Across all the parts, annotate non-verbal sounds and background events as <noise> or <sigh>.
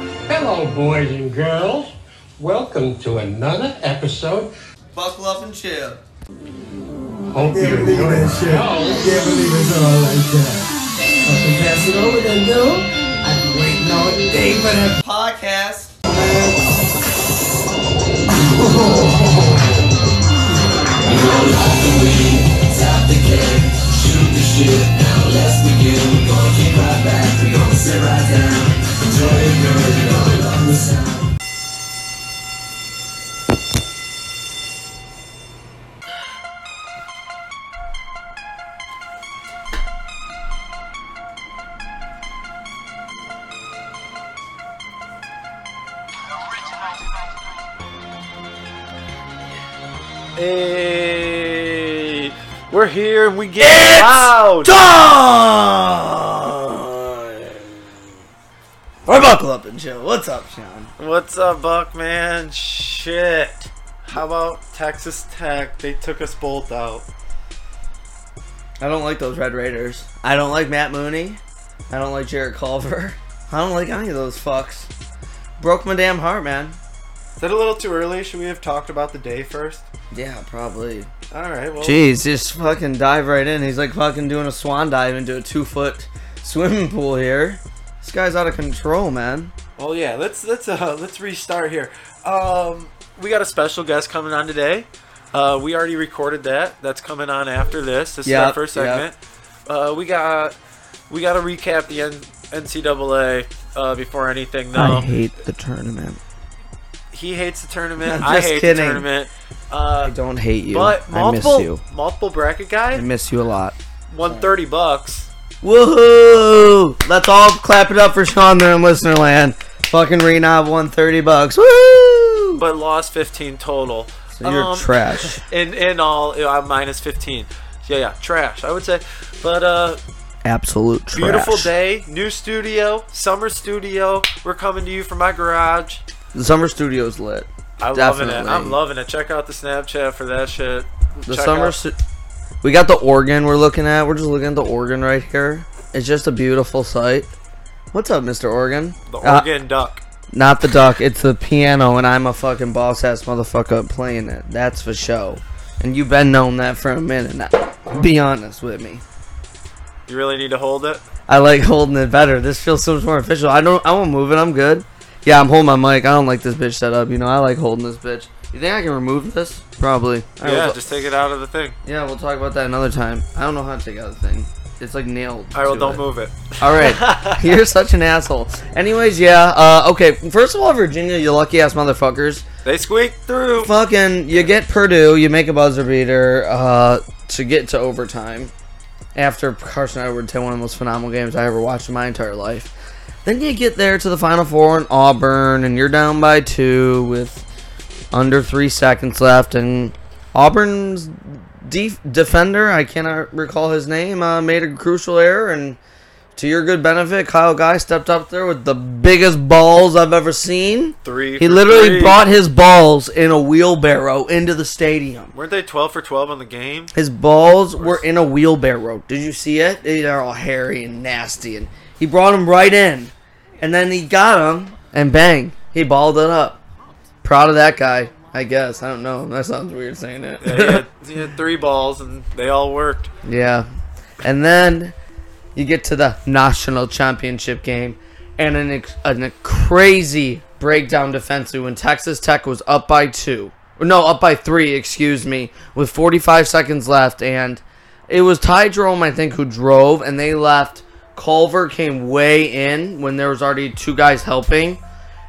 Hello, boys and girls. Welcome to another episode. Buckle up and chill. Hope you Can't believe enjoy the that shit. show. Can't believe it's all like that. Fucking pass it over then, dude. I've been waiting all day for that Podcast. <laughs> Hey, we're here and we get loud. Time for Buckle Up and Chill. What's up, Sean? What's up, Buck man? Shit. How about Texas Tech? They took us both out. I don't like those Red Raiders. I don't like Matt Mooney. I don't like Jarrett Culver. <laughs> I don't like any of those fucks. Broke my damn heart, man. Is that a little too early? Should we have talked about the day first? Yeah, probably. All right. Well, Jeez, just fucking dive right in. He's like fucking doing a swan dive into a two foot swimming pool here. This guy's out of control, man. well, yeah. Let's let's uh <laughs> let's restart here. Um, we got a special guest coming on today. Uh, we already recorded that. That's coming on after this. This is our Yep, first yep. segment. Uh, we got we got to recap the N- NCAA uh, before anything though. I hate the tournament. he hates the tournament. I'm <laughs> I just hate kidding. the tournament. I Uh, don't hate you. but I miss multiple you. multiple bracket guy. I miss you a lot. One thirty bucks. Woohoo! Let's all clap it up for Sean there in listener land. Fucking Renob won 30 bucks. Woo! but lost 15 total. So you're Um, trash. <laughs> In in all, uh, minus 15. Yeah, yeah, trash. I would say, but uh, Absolute trash. beautiful day, new studio, summer studio. We're coming to you from my garage. The summer studio's lit. I'm loving it. I'm loving it. Check out the Snapchat for that shit. The Check summer out- stu- We got the organ we're looking at. We're just looking at the organ right here. It's just a beautiful sight. What's up, Mr. Organ? the Uh, organ duck. Not the duck, it's the piano, and I'm a fucking boss ass motherfucker playing it. That's for show. And you've been known that for a minute now. Be honest with me. You really need to hold it. I like holding it better. This feels so much more official. I don't. I won't move it. I'm good. Yeah, I'm holding my mic. I don't like this bitch set up. You know, I like holding this bitch. You think I can remove this? Probably. All yeah, just take it out of the thing. yeah. We'll talk about that another time. I don't know how to take out the thing. It's like nailed. All right, well, don't it. move it. All right, <laughs> you're such an asshole. Anyways, yeah. Uh, okay. First of all, Virginia, you lucky ass motherfuckers. They squeaked through. Fucking, you get Purdue, you make a buzzer beater uh, to get to overtime. After Carson Edwards had one of the most phenomenal games I ever watched in my entire life. Then you get there to the Final Four in Auburn, and you're down by two with under three seconds left, and Auburn's def- defender, I cannot recall his name, uh, made a crucial error, and to your good benefit, Kyle Guy stepped up there with the biggest balls I've ever seen. Three. He literally three. brought his balls in a wheelbarrow into the stadium. Weren't they 12 for 12 on the game? His balls were in a wheelbarrow. Did you see it? They're all hairy and nasty, and he brought them right in, and then he got them, and bang, he balled it up. Proud of that guy, I guess. I don't know. That sounds weird saying it. Yeah, he, had, <laughs> he had three balls and they all worked. Yeah. And then you get to the national championship game and an, a crazy breakdown defensively when Texas Tech was up by two. Or No, up by three, excuse me, with 45 seconds left. And it was Ty Jerome, I think, who drove, and they left. Culver came way in when there was already two guys helping.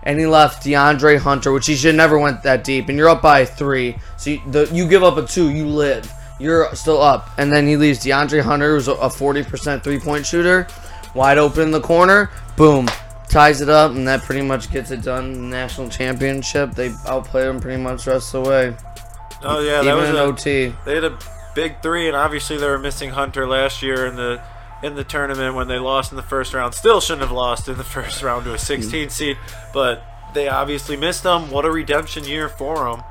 And he left DeAndre Hunter, which he should never went that deep. And you're up by three, so you, the, you give up a two, you live. You're still up, and then he leaves DeAndre Hunter, who's a 40% three-point shooter, wide open in the corner. Boom, ties it up, and that pretty much gets it done. National championship, they outplayed him pretty much the rest of the way, Oh yeah, that even was in a, OT. they had a big three, and obviously they were missing Hunter last year in the in the tournament when they lost in the first round. Still shouldn't have lost in the first round to a 16 seed, but they obviously missed them. What a redemption year for them.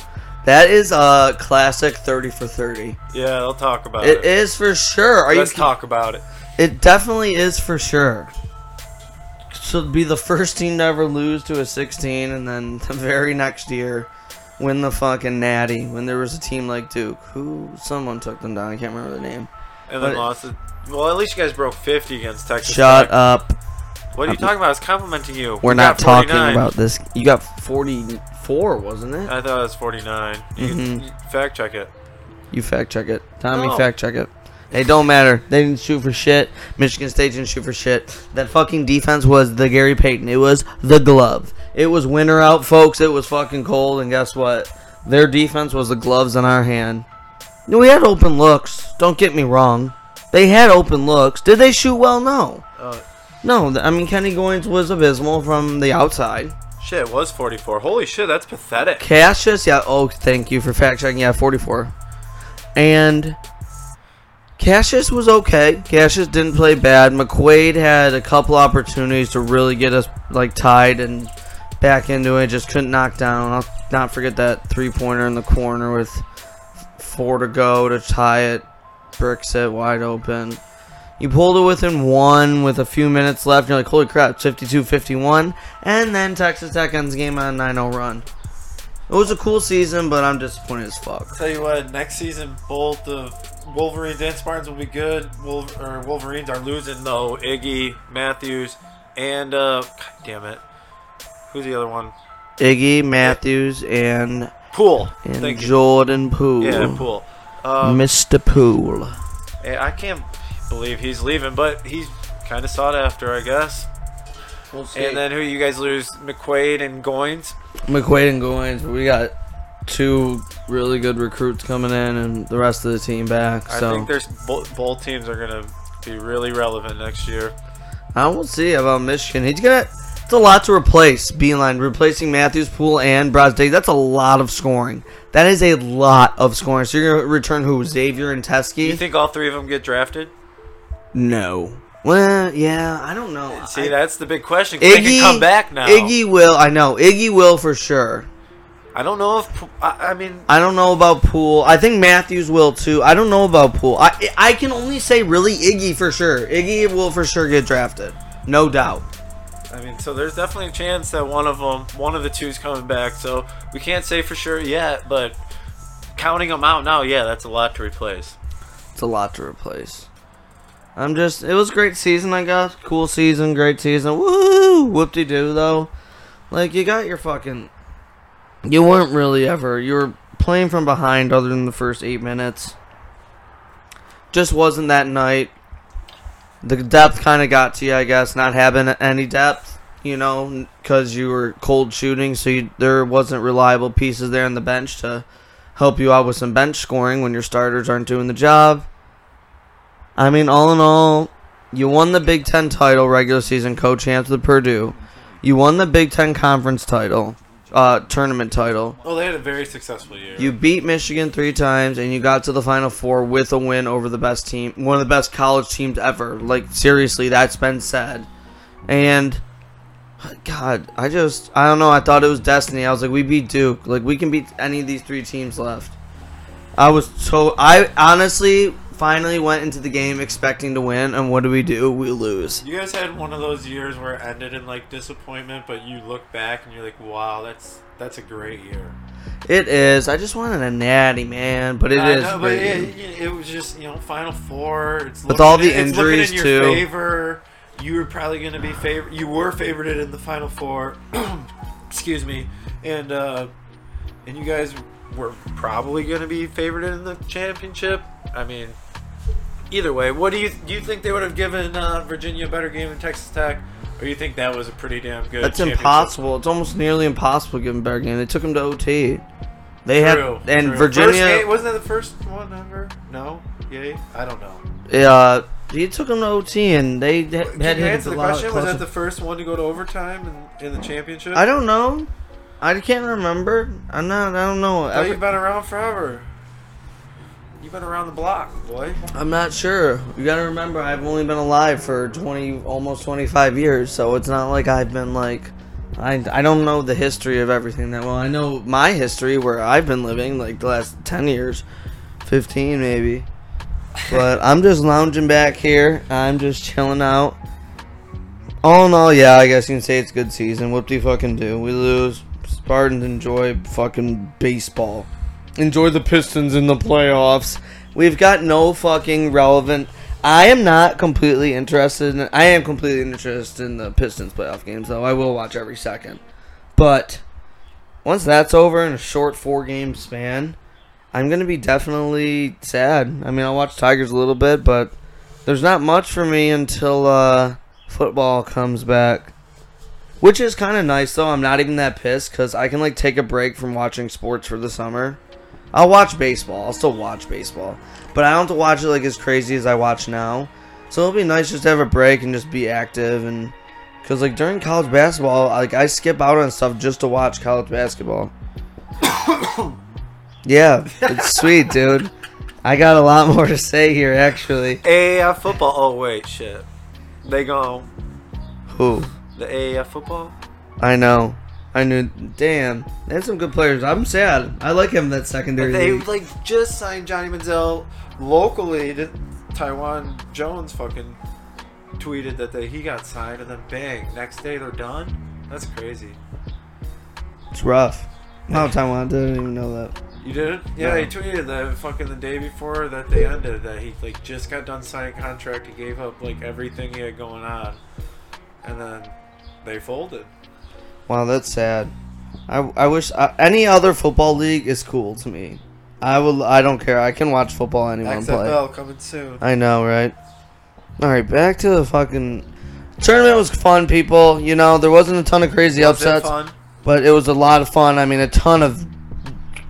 That is a classic 30 for 30. Yeah, they'll talk about It it. is for sure. Are Let's you? talk about it. It definitely is for sure. So be the first team to ever lose to a 16, and then the very next year win the fucking Natty when there was a team like Duke, who someone took them down. I can't remember the name. And then But- lost it. Well, at least you guys broke 50 against Texas. Shut Tech. up. What are you talking about? I was complimenting you. We're You not talking about this. You got 44, wasn't it? I thought it was 49. You Mhm. you fact check it. You fact check it. Tommy, No. fact check it. It don't matter. They didn't shoot for shit. Michigan State didn't shoot for shit. That fucking defense was the Gary Payton. It was the glove. It was winter out, folks. It was fucking cold, and guess what? Their defense was the gloves in our hand. We had open looks. Don't get me wrong. They had open looks. Did they shoot well? No. Uh, No. I mean, Kenny Goins was abysmal from the outside. shit, it was 44. Holy shit, that's pathetic. Cassius, yeah. Oh, thank you for fact checking. Yeah, 44. And Cassius was okay. Cassius didn't play bad. McQuaid had a couple opportunities to really get us like tied and back into it. Just couldn't knock down. I'll not forget that three pointer in the corner with four to go to tie it. Bricks it wide open. You pulled it within one with a few minutes left. You're like, holy crap, 52 51. And then Texas Tech ends the game on a 9 0 run. It was a cool season, but I'm disappointed as fuck. Tell you what, next season both the Wolverines and Spartans will be good. Wolf, or Wolverines are losing though. Iggy, Matthews, and uh, God damn it, who's the other one? Iggy Matthews and Poole. and Thank you. Jordan Poole. Yeah, Poole. Um, Mr. Poole. I can't believe he's leaving, but he's kind of sought after, I guess. We'll And then who you guys lose? McQuaid and Goins. McQuaid and Goins, we got two really good recruits coming in and the rest of the team back. So. I think there's both, both teams are gonna be really relevant next year. I will see about Michigan. He's gonna. It's a lot to replace. Beilein replacing Matthews, Poole, and Brosdale. That's a lot of scoring. That is a lot of scoring. So you're gonna return who? Xavier and Do you think all three of them get drafted? no. Well, yeah, I don't know. See, I- that's the big question. 'cause they Iggy can come back now. Iggy will. I know Iggy will for sure. I don't know if I, I mean I don't know about Poole. I think Matthews will too. I don't know about Poole. I I can only say really Iggy for sure. Iggy will for sure get drafted, no doubt. I mean so there's definitely a chance that one of them one of the two is coming back. So we can't say for sure yet, but counting them out now, yeah, that's a lot to replace. It's a lot to replace. I'm just. It was great season, I guess. Cool season, great season. Woo! Whoop de doo though. Like you got your fucking. You weren't really ever. You were playing from behind, other than the first eight minutes. Just wasn't that night. The depth kind of got to you, I guess. Not having any depth, you know, because you were cold shooting, so you, there wasn't reliable pieces there on the bench to help you out with some bench scoring when your starters aren't doing the job. I mean, all in all, you won the Big Ten title regular season co-champs with Purdue. You won the Big Ten conference title, uh, tournament title. Well, they had a very successful year. You beat Michigan three times, and you got to the Final Four with a win over the best team, one of the best college teams ever. Like seriously, that's been said. And God, I just, I don't know. I thought it was destiny. I was like, we beat Duke. Like we can beat any of these three teams left. I was so, I honestly finally went into the game expecting to win, and what do we do? We lose. You guys had one of those years where it ended in like disappointment, but you look back and you're like, "Wow, that's that's a great year." It is. I just wanted a natty, man, but it I is. know, but it, it, was just you know Final Four. It's With all the looking injuries, in your too. Favor. You were probably going to be favor. You were favorited in the Final Four. <clears throat> Excuse me, and uh, and you guys were probably going to be favorited in the championship. I mean, either way, what do you do? You think they would have given uh, Virginia a better game than Texas Tech, or you think that was a pretty damn good? That's impossible. It's almost nearly impossible to give them a better game. They took them to OT. They True, had and true. Virginia. game- wasn't that the first one ever? No, yay. I don't know. Uh, he took them to OT and they had Can had you answer the question? Was that the first one to go to overtime in, in the championship? I don't know. I can't remember. I'm not. I don't know. You've been around forever. You've been around the block, boy. I'm not sure. You gotta remember, I've only been alive for 20, almost 25 years, so it's not like I've been like. I, I don't know the history of everything that well. I know my history where I've been living, like the last 10 years, 15 maybe. <laughs> But I'm just lounging back here. I'm just chilling out. all in all, yeah, I guess you can say it's good season. What do you fucking do? We lose. Spartans enjoy fucking baseball. Enjoy the Pistons in the playoffs. We've got no fucking relevant. I am not completely interested. In, I am completely interested in the Pistons playoff games, though. I will watch every second. But once that's over in a short four game span, I'm gonna be definitely sad. I mean, I'll watch Tigers a little bit, but there's not much for me until uh, football comes back. Which is kind of nice though. I'm not even that pissed because I can like take a break from watching sports for the summer. I'll watch baseball. I'll still watch baseball, but I don't have to watch it like as crazy as I watch now. So it'll be nice just to have a break and just be active and because like during college basketball, like I skip out on stuff just to watch college basketball. <coughs> yeah, it's <laughs> sweet, dude. I got a lot more to say here actually. AAF football. Oh wait, shit. They go Who? the AAF football. I know. I knew. Damn, they had some good players. I'm sad. I like him that secondary. They league. like just signed Johnny Manziel locally. To Taiwan Jones fucking tweeted that they, he got signed, and then bang, next day they're done. That's crazy. It's rough. No, <laughs> Taiwan didn't even know that. You did? Yeah, No. he tweeted that fucking the day before that they ended that he like just got done signing contract. He gave up like everything he had going on, and then they folded. Wow, that's sad. I, I wish uh, any other football league is cool to me. I will. I don't care. I can watch football anyone play. XFL coming soon. I know, right? All right, back to the fucking tournament. Was fun, people. You know, there wasn't a ton of crazy Was it upsets. fun? but it was a lot of fun. I mean, a ton of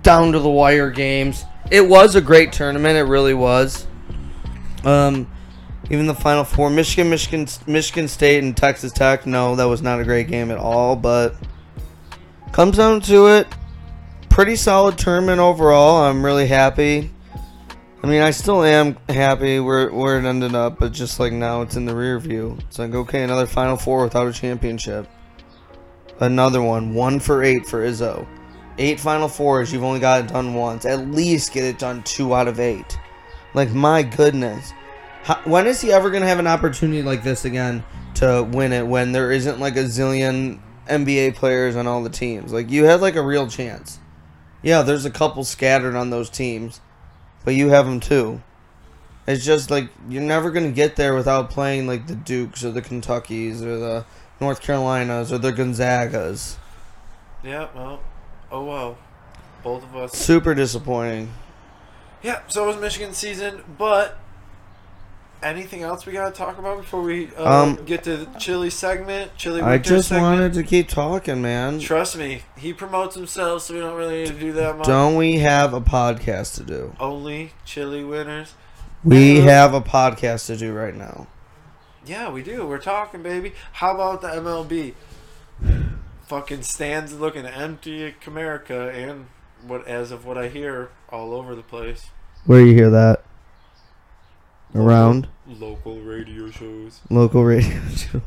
down to the wire games. It was a great tournament. It really was. Um, even the final four, Michigan, Michigan, Michigan State, and Texas Tech. No, that was not a great game at all. But comes down to it, pretty solid tournament overall. I'm really happy. I mean, I still am happy where where it ended up, but just like now, it's in the rear view. It's like okay, another Final Four without a championship. Another one, one for eight for Izzo. Eight Final Fours, you've only got it done once. At least get it done two out of eight. Like my goodness, How, when is he ever gonna have an opportunity like this again to win it? When there isn't like a zillion NBA players on all the teams. Like you had like a real chance. Yeah, there's a couple scattered on those teams, but you have them too. It's just like you're never gonna get there without playing like the Dukes or the Kentuckies or the North Carolinas or the Gonzagas. Yeah. Well. Oh well. Both of us. Super disappointing. Yeah. So was Michigan season, but. Anything else we gotta talk about before we uh, Um, get to the chili segment? Chili. I just segment? wanted to keep talking, man. Trust me, he promotes himself, so we don't really need to do that much. Don't we have a podcast to do? Only Chilly Winters. We have a podcast to do right now. Yeah, we do. We're talking, baby. How about the MLB? Fucking stands looking empty at Comerica, and what, as of what I hear, all over the place. Where you hear that? Around Local radio shows. local radio <laughs> shows.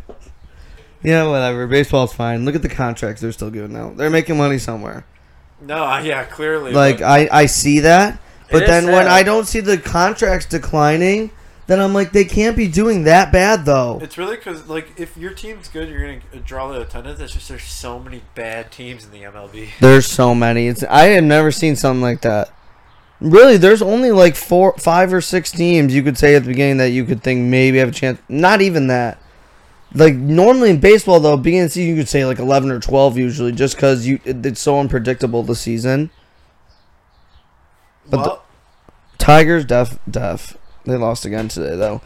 Yeah, whatever. Baseball's fine. Look at the contracts they're still giving out. They're making money somewhere. No, I- yeah, clearly. Like I, I see that, but then when. I don't see the contracts declining, then I'm like, they can't be doing that bad though. it's really because, like, if your team's good, you're gonna draw the attendance. It's just there's so many bad teams in the MLB. There's so many. It's I have never seen something like that. Really, there's only like four, five or six teams you could say at the beginning that you could think maybe have a chance. Not even that. Like normally in baseball though, beginning of the season you could say like eleven or twelve usually, just because you it, it's so unpredictable the season. But the- Tigers def def. They lost again today though.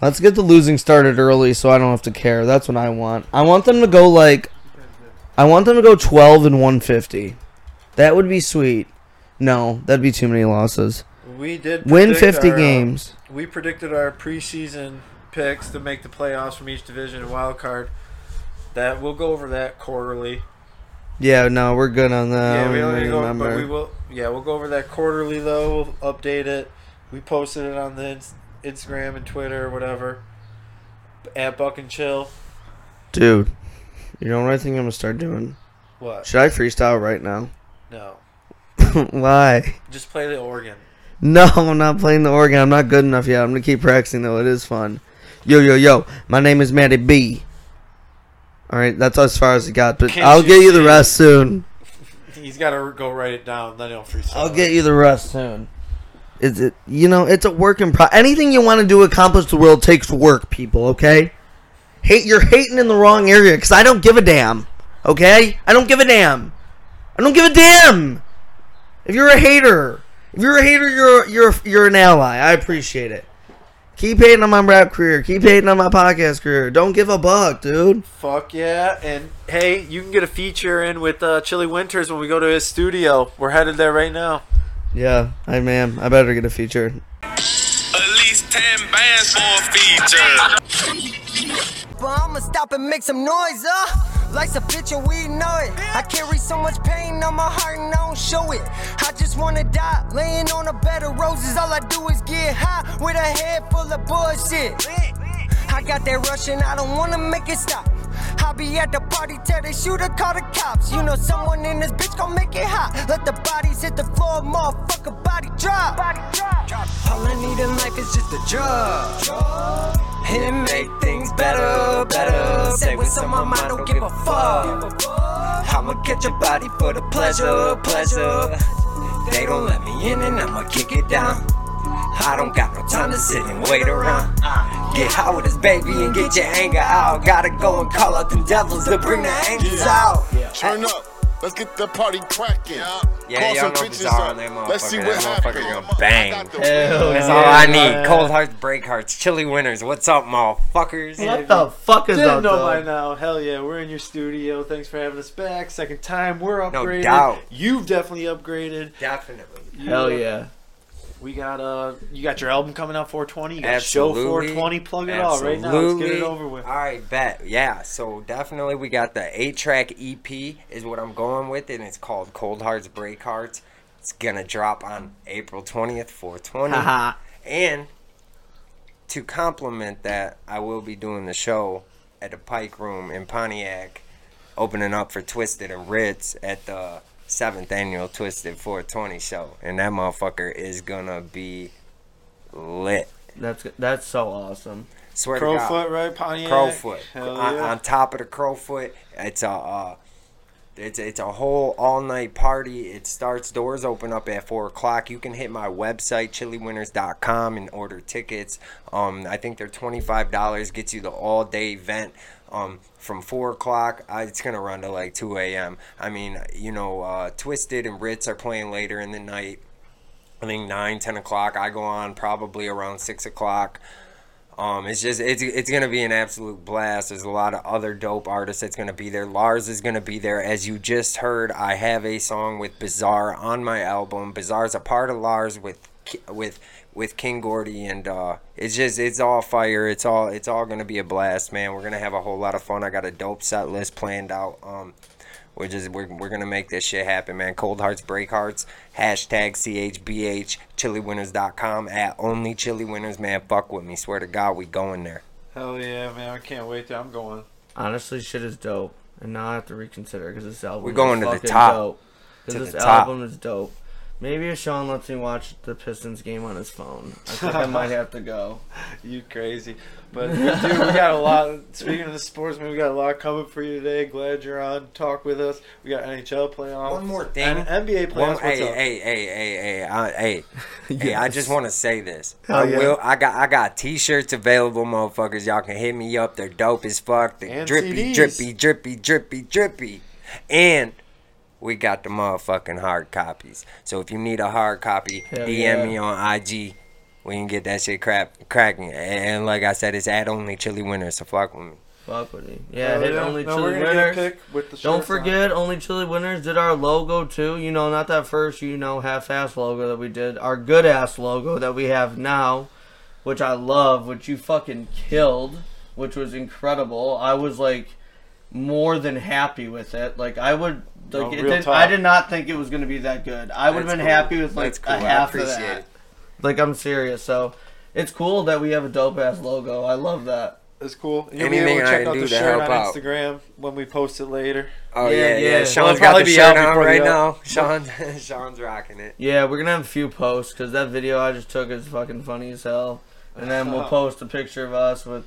Let's get the losing started early so I don't have to care. That's what I want. I want them to go like I want them to go 12 and 150. That would be sweet. No, that'd be too many losses. we did Win 50 our, uh, games. we predicted our preseason picks to make the playoffs from each division and wild card. That we'll go over that quarterly. Yeah, no, we're good on that. yeah, we don't don't need to even go, but we will. Yeah, we'll go over that quarterly though. We'll update it. We posted it on the Instagram and Twitter or whatever. At Buck and Chill. Dude, you know what I think I'm gonna start doing? What? Should I freestyle right now? No. <laughs> Why? Just play the organ. No, I'm not playing the organ. I'm not good enough yet. I'm gonna keep practicing though. It is fun. Yo, yo, yo. My name is Matty B. All right, that's as far as I got, but Can't I'll get you the rest soon. <laughs> He's got to go write it down. Then he'll freestyle. I'll get you the rest soon. Is it? You know, it's a work in pro. Anything you want to do accomplish the world takes work, people. Okay. Hate you're hating in the wrong area because I don't give a damn. Okay, I don't give a damn. I don't give a damn. If you're a hater, if you're a hater, you're you're you're an ally. I appreciate it. Keep hating on my rap career. Keep hating on my podcast career. Don't give a buck, dude. Fuck yeah! And hey, you can get a feature in with uh, Chilly Winters when we go to his studio. We're headed there right now. Yeah, I man, I better get a feature. At least 10 bands for a feature. But I'ma stop and make some noise, uh. Life's a bitch and we know it. I carry so much pain on my heart and I don't show it. I just wanna die, laying on a bed of roses. All I do is get high with a head full of bullshit. I got that rush and I don't wanna make it stop. I'll be at the party till they shoot or call the cops. You know someone in this bitch gon' make it hot. Let the bodies hit the floor, motherfucker, body drop. Body drop. All I need in life is just a drug. And make things better, better. Say what's on my mind, don't give a fuck. I'ma get your body for the pleasure, pleasure. They don't let me in and I'ma kick it down. I don't got no time to sit and wait around. Get high with this baby and get your anger out. Gotta go and call out them devils to bring the angels out. Turn up. Let's get the party cracking. Yeah, Call y'all some know bitches Bizarre up. on that Let's see what That motherfucker happens. gonna bang. I got the- That's all I need. Cold hearts, break hearts, Chilly Winters. What's up, motherfuckers? What the fuck is up? Didn't up, know though? by now. Hell yeah, we're in your studio. Thanks for having us back. Second time, we're upgraded. No upgraded. doubt. You've definitely upgraded. Definitely. You- Hell yeah. We got uh, you got your album coming out 420. You got show Absolutely. 420. Plug it all right now. Let's get it over with. All right, bet. Yeah, so definitely we got the eight track EP is what I'm going with, and it's called Cold Hearts Break Hearts. It's gonna drop on April 20th, 420. Haha. and to complement that, I will be doing the show at the Pike Room in Pontiac, opening up for Twiztid and Ritz at the seventh annual Twiztid 420 show, and that motherfucker is gonna be lit. That's that's so awesome. Swear to God. Crofoot, right? Pontiac. Crofoot. Hell on, yeah. on top of the Crofoot, it's a uh, it's it's a whole all night party. It starts doors open up at four o'clock. You can hit my website chillywinters.com and order tickets. Um, I think they're twenty five dollars. Gets you the all day event. Um, from four o'clock, uh, it's gonna run to like two a.m. I mean, you know, uh, Twiztid and Ritz are playing later in the night. I think nine, ten o'clock. I go on probably around 6 o'clock. Um, it's just it's it's gonna be an absolute blast. There's a lot of other dope artists that's gonna be there. Lars is gonna be there, as you just heard. I have a song with Bizarre on my album. Bizarre's a part of Lars with with with King Gordy, and uh, it's just it's all fire. It's all it's all gonna be a blast, man. We're gonna have a whole lot of fun. I got a dope set list planned out. Um, we're just we're, we're gonna make this shit happen, man. Cold hearts, break hearts. Hashtag CHBH chillywinters.com at only Chilly Winters, man. Fuck with me. Swear to God, we going there. Hell yeah, man! I can't wait. To, I'm going. Honestly, shit is dope, and now I have to reconsider because this album. We're is going to the fucking top. Dope. 'Cause To this the top. album is dope. Maybe if Sean lets me watch the Pistons game on his phone, I think I might have to go. <laughs> You crazy. But dude, we got a lot. Speaking of the sports, man, we got a lot coming for you today. Glad you're on. Talk with us. We got NHL playoffs. One more thing. And NBA playoffs. One, What's hey, up? hey, hey, hey, hey, I, hey, <laughs> hey! I just want to say this. Hell I yeah. will. I got, I got T-shirts available, motherfuckers. Y'all can hit me up. They're dope as fuck. They're And drippy, CDs. drippy, drippy, drippy, drippy, and we got the motherfucking hard copies. So if you need a hard copy, Hell DM yeah. me on IG. We can get that shit crap cracking. And like I said, it's at only Chilly Winters. So fuck with me. Fuck with me. Yeah, Hell hit yeah. only No, chili we're gonna get a winners. with the Don't shirts on. forget, only Chilly Winters did our logo too. You know, not that first, you know, half-ass logo that we did. Our good-ass logo that we have now, which I love, which you fucking killed, which was incredible. I was like more than happy with it. Like I would. Like, No, it did. I did not think it was gonna be that good. I would have been cool. happy with like That's cool. a I half of that. it. Like I'm serious. So it's cool that we have a dope ass logo. I love that. It's cool. You'll be able to I check can out the to shirt on out. Instagram when we post it later. Oh Yeah, yeah, yeah. yeah. Sean's it'll got probably the be shirt out on before right the- uh, now. <laughs> Sean, <laughs> Sean's rocking it. Yeah, we're gonna have a few posts because that video I just took is fucking funny as hell. And then we'll <laughs> post a picture of us with,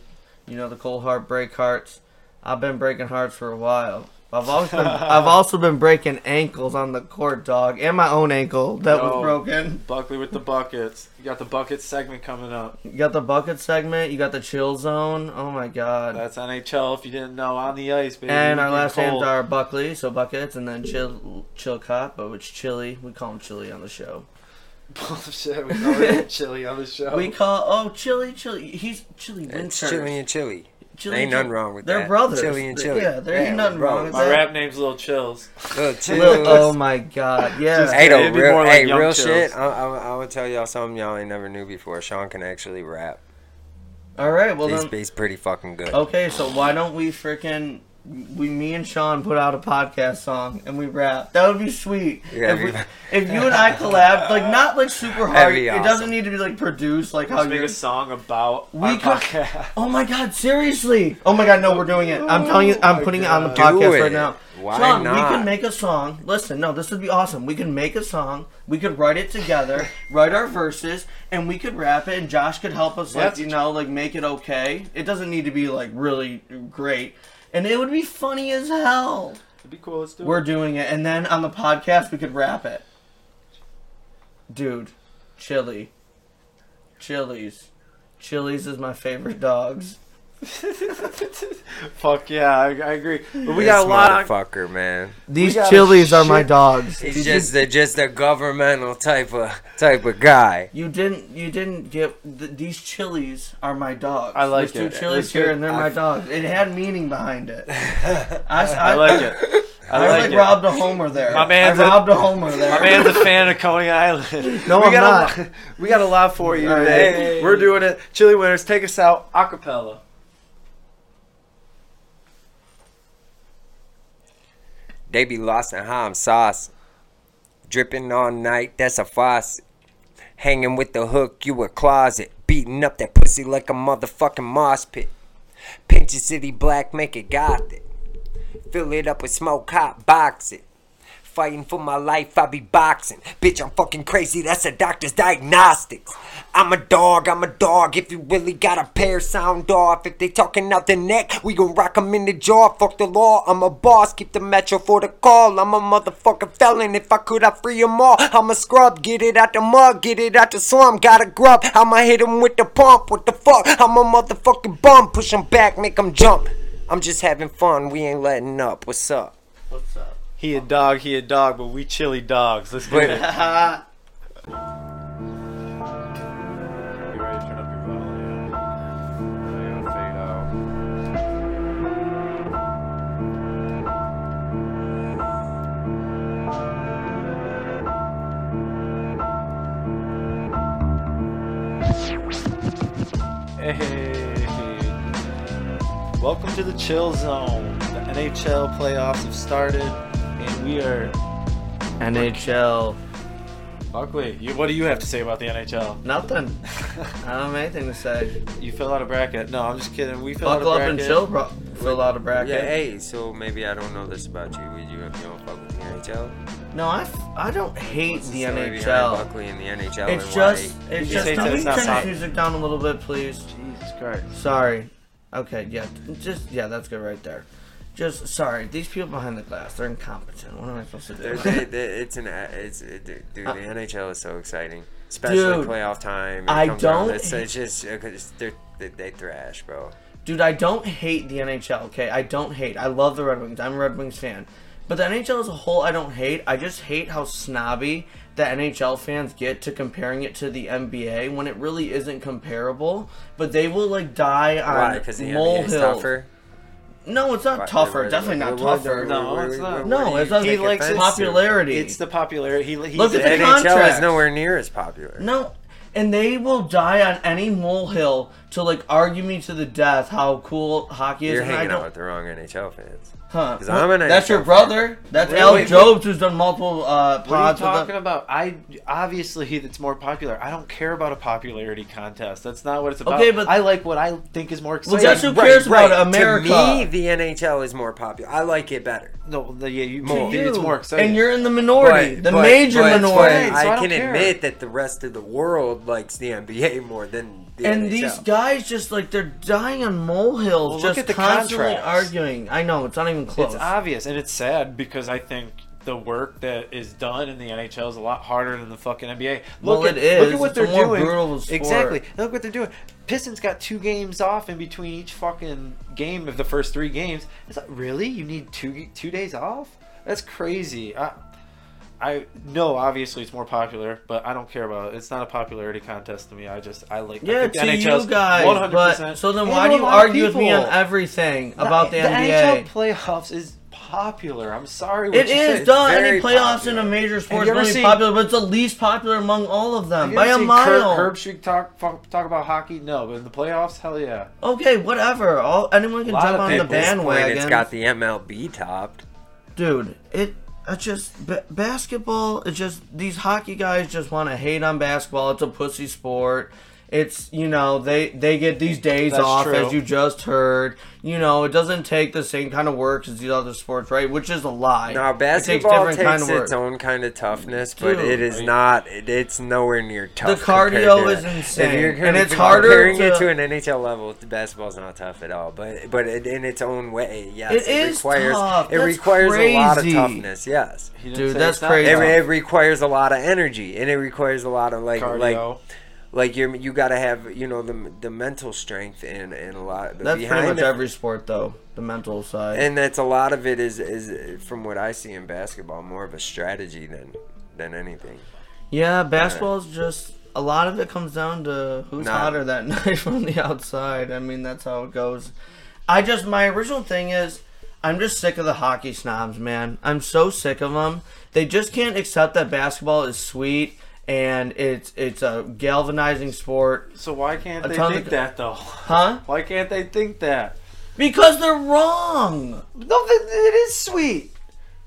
you know, the cold heart break hearts. I've been breaking hearts for a while. I've always been, I've also been breaking ankles on the court, dog, and my own ankle that was broken. Buckley with the buckets. You got the bucket segment coming up. You got the bucket segment. You got the chill zone. Oh my god. That's NHL. If you didn't know, on the ice, baby. and our last cold. names are Buckley, so buckets, and then chill, chill cop, but it's chili. We call him chili on the show. <laughs> Bullshit. We call it <laughs> chili on the show. We call oh chili, chili. He's chili It's Winter. chili and chili. Chili Ain't nothing wrong with They're that. brothers. Chili and chili. Yeah, there ain't Yeah, nothing we're wrong with My that. rap name's Little Chills. Little chills. Lil- <laughs> oh my god, yeah. Just- Hey, though, It'd be real, more like hey, real shit. I, I, I would tell y'all something y'all ain't never knew before. Sean can actually rap. All right, well he's, then. he's pretty fucking good. Okay, so why don't we freaking we me and Sean put out a podcast song and we rap? That would be sweet. Yeah, if, we, we- if you and I collab, like not like super hard. That'd It doesn't need to be like produced like how Let's make you're. a song about We our could- podcast. Oh my god, seriously! Oh my god, no, we're doing it. I'm telling you, I'm oh my putting it on the God. Do podcast it. right now. Why Sean, not? we can make a song. Listen, no, this would be awesome. We can make a song. We could write it together, <laughs> write our verses, and we could rap it. And Josh could help us, like That's- you know, like make it okay. It doesn't need to be like really great, and it would be funny as hell. It'd be cool. Let's do We're it. doing it, and then on the podcast we could rap it. Dude, chili, chilies, chilies is my favorite dogs. Fuck yeah, I, I agree. But we This got a lot. motherfucker, man. These gotta chilies are my shit- dogs. He's Did you- just a, just a governmental type of type of guy. You didn't. You didn't get th- these chilies are my dogs. I like There's it. two chilies It's here, good. and they're my dogs. It had meaning behind it. <laughs> I, I like it. I I, like like it. robbed a homer there. My man's I a- robbed a homer there. My man's a fan of Coney Island. <laughs> No, we I'm got not. A lot, <laughs> we got a lot for you All right. today. We're doing it. Chilly Winters, take us out acapella. They be lost in ham sauce. Dripping all night, that's a faucet. Hanging with the hook, you a closet. Beating up that pussy like a motherfucking moss pit. Pinch your city black, make it gothic. Fill it up with smoke, hot box it. Fighting for my life, I be boxing. Bitch, I'm fucking crazy, that's a doctor's diagnostics. I'm a dog, I'm a dog. If you really got a pair, sound off. If they talking out the neck, we gon' rock 'em in the jaw. Fuck the law, I'm a boss. Keep the metro for the call. I'm a motherfucking felon. If I could, I'd free 'em all. I'm a scrub, get it out the mud, get it out the slum. Gotta grub, I'ma hit 'em with the pump. What the fuck? I'm a motherfucking bum. Push 'em back, make 'em jump. I'm just having fun, we ain't letting up. What's up? What's up? He a dog, he a dog, but we chili dogs. Let's get it. You ready to turn up your volume? I'm gonna fade out. Hey, welcome to the chill zone. The NHL playoffs have started, and we are NHL. Buckley. You, what do you have to say about the NHL? Nothing. <laughs> I don't have anything to say. You fill out a bracket. No, I'm just kidding. We fill Buckle out a bracket. Buckle up bracket. and chill, bro. Fill out a bracket. Yeah, hey, so maybe I don't know this about you. Would you, you don't fuck with the NHL? No, I, f- I don't hate What's the story behind NHL. Buckley in the NHL It's just, why? it's You just. Can we turn the music down a little bit, please? Jesus Christ. Sorry. Okay, yeah, just yeah, that's good right there. Just sorry, these people behind the glass, they're incompetent. What am I supposed to do? they- <laughs> they- it's an it's it, dude. The Uh, NHL is so exciting, especially Dude, playoff time. I It comes around, don't It's, it's just 'cause they're, they, they thrash, bro. Dude, I don't hate the NHL, okay? I don't hate. I love the Red Wings. I'm a Red Wings fan. But the NHL as a whole, I don't hate. I just hate how snobby the NHL fans get to comparing it to the NBA when it really isn't comparable. But they will like die Why? on Because the NBA is tougher. No, it's not tougher. Definitely not tougher. No, it's not. No, it's not. He likes it- popularity. It's the popularity. He, he's Look at The NHL is nowhere near as popular. No, and they will die on any molehill to like argue me to the death how cool hockey is. You're and I hanging don't, out with the wrong NHL fans. Huh? 'Cause I'm an That's your NHL brother. That's Wait, Al wait, Jobs, who's done multiple uh, What are you pods with talking them. about? I obviously it's more popular. I don't care about a popularity contest. That's not what it's about. Okay, but- I like what I think is more Well, exciting. guess who cares about America? To me, the NHL is more popular. I like it better. No, the, yeah, you, More. it's more exciting. and you're in the minority, But- the but- major but- minority. but so I I don't can care. admit that the rest of the world likes the NBA more than the and NHL. these guys just like they're dying on molehills, Well, look just at the constantly arguing. I know it's not even close. It's obvious, and it's sad because I think the work that is done in the NHL is a lot harder than the fucking NBA. Look Well, at, it Look at what It's they're doing. Exactly. Look what they're doing. Pistons got two games off in between each fucking game of the first three games. It's like really, you need two two days off? That's crazy. I, I know obviously it's more popular, but I don't care about it. It's not a popularity contest to me. I just I like I yeah, think to NHL's you guys. 100%. But so then why do you lot of argue with me on everything about the, the NBA? NHL playoffs is popular. I'm sorry. What It you is duh. Any playoffs popular. in a major sport you is ever going to be seen- popular, but it's the least popular among all of them You by ever a seen mile. Herb, Herb talk talk about hockey? No, but in the playoffs, hell yeah. Okay, whatever. All anyone can jump on the At this point, it's got the MLB topped. dude it it's just ba- basketball it's just these hockey guys just want to hate on basketball. It's a pussy sport it's you know they they get these days That's off true. as you just heard you know it doesn't take the same kind of work as these other sports right which is a lie Now it basketball takes takes, kind of its own kind of toughness, but Dude. it is not. It, it's nowhere near tough. the cardio compared is to- insane If you're and it's harder comparing to, it to an NHL level. The basketball's not tough at all, but but it, in its own way, yes, It is requires tough. it That's requires a lot of toughness. Yes, Dude, that's crazy. it, it requires a lot of energy, and it requires a lot of like like Cardio. like you're you got to have you know the the mental strength and and a lot the that's pretty much it. every sport though the mental side and that's a lot of it is is from what I see in basketball more of a strategy than than anything. Yeah, basketball is just a lot of it comes down to who's Nah. hotter that <laughs> night from the outside. I mean, that's how it goes. I just my original thing is I'm just sick of the hockey snobs, man. I'm so sick of them. They just can't accept that basketball is sweet and it's it's a galvanizing sport, So why can't they think of- that though? huh? <laughs> Why can't they think that? Because they're wrong. No, it is sweet.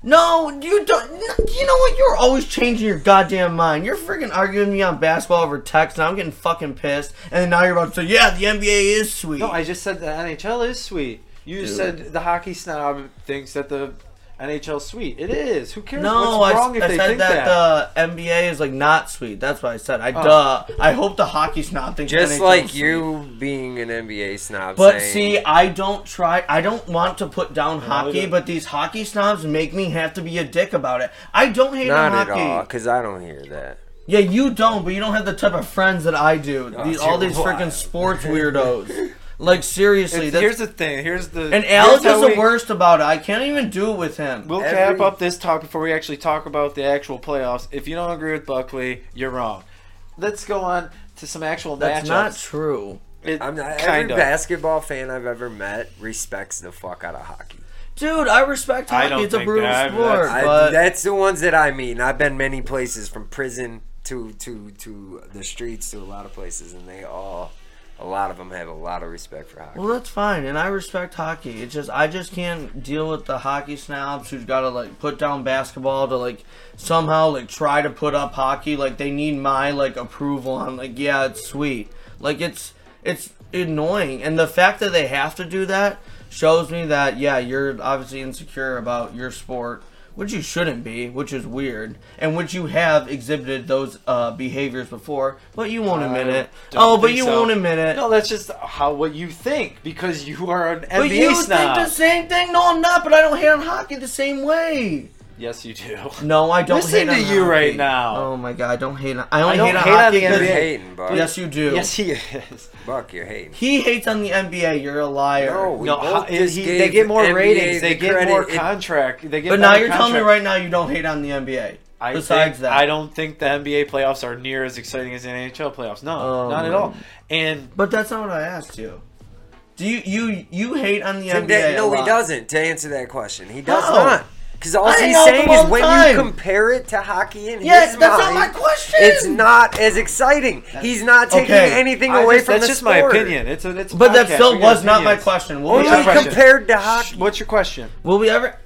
No, you don't. You know what? You're always changing your goddamn mind. You're freaking arguing me on basketball over text, and I'm getting fucking pissed. And then now you're about to say, "Yeah, the NBA is sweet." No, I just said the NHL is sweet. You Dude. said the hockey snob thinks that the NHL sweet. It is. Who cares No, what's I, if I they said think that, that? the NBA is like not sweet. That's what I said. I Oh. duh. I hope the hockey snob thinks Just NHL like sweet. you being an NBA snob. But saying, see, I don't try. I don't want to put down hockey, don't. but these hockey snobs make me have to be a dick about it. I don't hate not on at all, because I don't hear that. Yeah, you don't, but you don't have the type of friends that I do. Oh, These, all these freaking sports weirdos. <laughs> like seriously, that's, here's the thing. Here's the. and here's Alex how is the we- worst about it. I can't even do it with him. We'll Every- cap up this talk before we actually talk about the actual playoffs. If you don't agree with Buckley, you're wrong. Let's go on to some actual That's matchups. not true, It, I'm not, every of. basketball fan I've ever met respects the fuck out of hockey. dude. I respect I hockey. don't It's a brutal that- sport, that's- I, but that's the ones that I mean. I've been many places from prison to to to the streets to a lot of places, and they all, a lot of them have a lot of respect for hockey. Well, that's fine, and I respect hockey. It's just I just can't deal with the hockey snobs who's got to like put down basketball to like somehow like try to put up hockey. Like they need my like approval on like yeah, it's sweet. Like it's it's annoying, and the fact that they have to do that shows me that yeah, you're obviously insecure about your sport. Which you shouldn't be, which is weird, and which you have exhibited those uh, behaviors before, but you won't admit it. Oh, but you so. won't admit it. No, that's just how what you think because you are an But NBA you snob. think the same thing? No, I'm not. But I don't hate on hockey the same way. Yes, you do. <laughs> No, I don't. Listen hate on you hockey. right now. Oh my god, I don't hate. On, I only I don't hate on hate on hockey the 'cause- NBA. You're hating, Buck. Yes, you do. Yes, he is. Buck, you're hating. He hates on the NBA. You're a liar. No, we No, both ho- just he- gave they get more NBA ratings. They the get credit. more It- contract. They get. But now you're telling me right now you don't hate on the NBA. I Besides think- that, I don't think the NBA playoffs are near as exciting as the NHL playoffs. No, Oh, not at all. And But that's not what I asked you. Do you you you hate on the To NBA? that- a no, he doesn't. To answer that question, he does How? not. Because all I he's hang out with saying all is when time. you compare it to hockey in Yes, his that's mind, not my question. it's not as exciting. He's not taking Okay. anything I away just- from that's the just sport. my opinion. It's a, it's a But that still We was not my question. Will What's we your Only ever? question? compared to Shh, hockey. What's your question? Will we ever?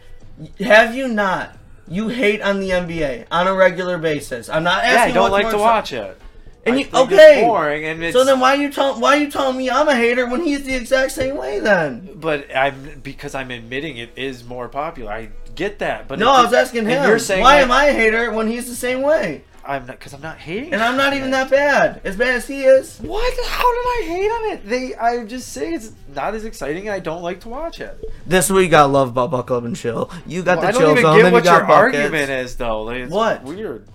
Have you not? You hate on the NBA on a regular basis. I'm not asking. Yeah, I don't like to watch it. And I you think okay? It's boring, and it's So then why you tell why you telling me I'm a hater when he's the exact same way then? But I'm because I'm admitting it is more popular. I get that, but No, I was asking him. You're saying why am I a hater when he's the same way? I'm not because I'm not hating. And I'm not even that bad. As bad as he is. What? How did I hate on it? They, I just say it's not as exciting. and I don't like to watch it. This you gotta love about Buckle Up and Chill. You got Well, the I chill don't even zone, get then what you got your buckets. argument is, though. Like, it's What? Weird.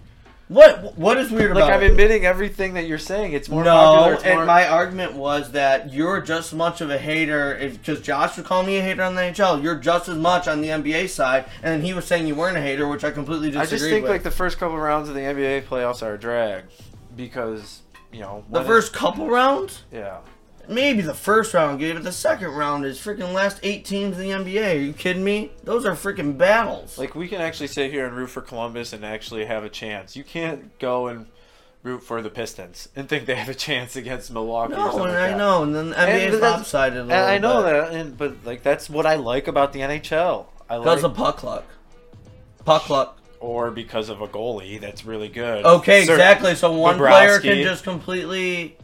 What? What is weird Like about Like I'm it? admitting everything that you're saying. It's more no, popular. It's and my argument was that you're just as much of a hater because Josh was calling me a hater on the NHL. You're just as much on the NBA side, and he was saying you weren't a hater, which I completely disagree. I just think with. like the first couple rounds of the NBA playoffs are a drag because you know the first couple rounds, yeah. Maybe the first round gave it. The second round is freaking last eight teams in the NBA. Are you kidding me? Those are freaking battles. Like we can actually sit here and root for Columbus and actually have a chance. You can't go and root for the Pistons and think they have a chance against Milwaukee. or no, something and like I that. know, and then the NBA And is lopsided. A And little I know bit. that, and but like that's what I like about the NHL. I like, because of puck luck. Puck luck. or because of a goalie that's really good. Okay, Cer- exactly. So one player can just completely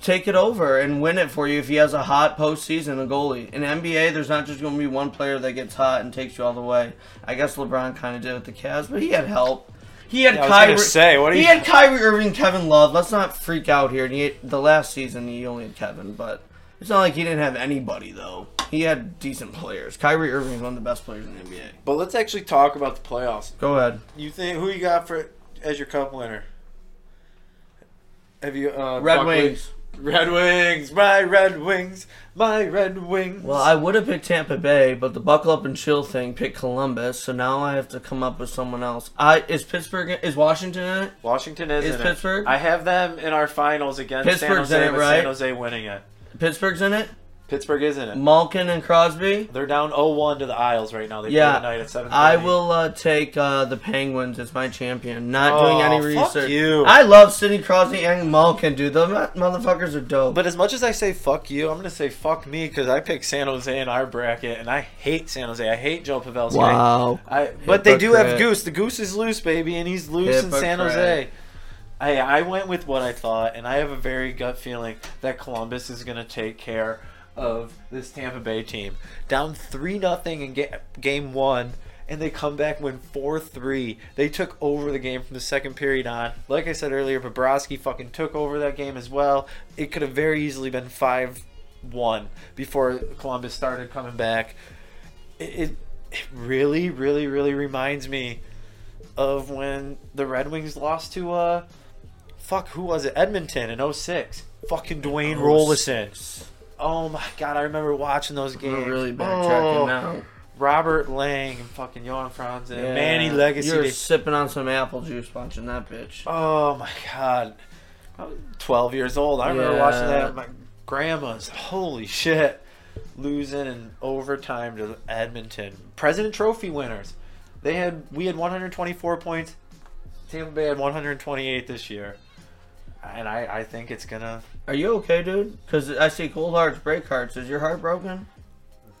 take it over and win it for you if he has a hot postseason, a goalie. In NBA, there's not just going to be one player that gets hot and takes you all the way. I guess LeBron kind of did with the Cavs, but he had help. He had Yeah, Kyrie. say, what he you- had Kyrie Irving, Kevin Love. Let's not freak out here. And he, the last season, he only had Kevin, but it's not like he didn't have anybody though. He had decent players. Kyrie Irving is one of the best players in the NBA. But let's actually talk about the playoffs. Go ahead. You think who you got for as your cup winner? Have you uh, Red Buckley? Wings. Red Wings, my Red Wings, my Red Wings. Well, I would have picked Tampa Bay, but the buckle up and chill thing picked Columbus, so now I have to come up with someone else. I is Pittsburgh is Washington in it? Washington is, Is in Pittsburgh? It. I have them in our finals against Pittsburgh's San in it, right? San Jose winning it. Pittsburgh's in it. Pittsburgh is in it. Malkin and Crosby. They're down 0-1 to the Isles right now. They Yeah, play tonight at 7 I will uh, take uh, the Penguins as my champion. Not doing Oh, any fuck research. you. I love Sidney Crosby and Malkin, dude. Mo- motherfuckers are dope. But as much as I say fuck you, I'm gonna say fuck me because I picked San Jose in our bracket, and I hate San Jose. I hate Joe Pavelski. wow. I, but they do have Goose. The Goose is loose, baby, and he's loose in San Jose. I I went with what I thought, and I have a very gut feeling that Columbus is gonna take care of this Tampa Bay team. Down three nothing in ga- game one. And they come back win 4 3. They took over the game from the second period on. Like I said earlier, Bobrovsky fucking took over that game as well. It could have very easily been 5 1 before Columbus started coming back. It, it, it really, really, really reminds me of when the Red Wings lost to uh fuck who was it? Edmonton in 06. Fucking Dwayne Roloson. Oh my god, I remember watching those games. We're really backtracking Oh, now. Robert Lang and fucking Johan Franz and Yeah. Manny Legace. You're sipping on some apple juice watching that bitch. oh my god. I was 12 years old. I remember watching that at my grandma's. Holy shit. Losing in overtime to Edmonton. President Trophy winners. They had we had 124 points. Tampa Bay had 128 this year. And I, I think it's gonna Are you okay, dude? Because I see cold hearts break hearts. Is your heart broken?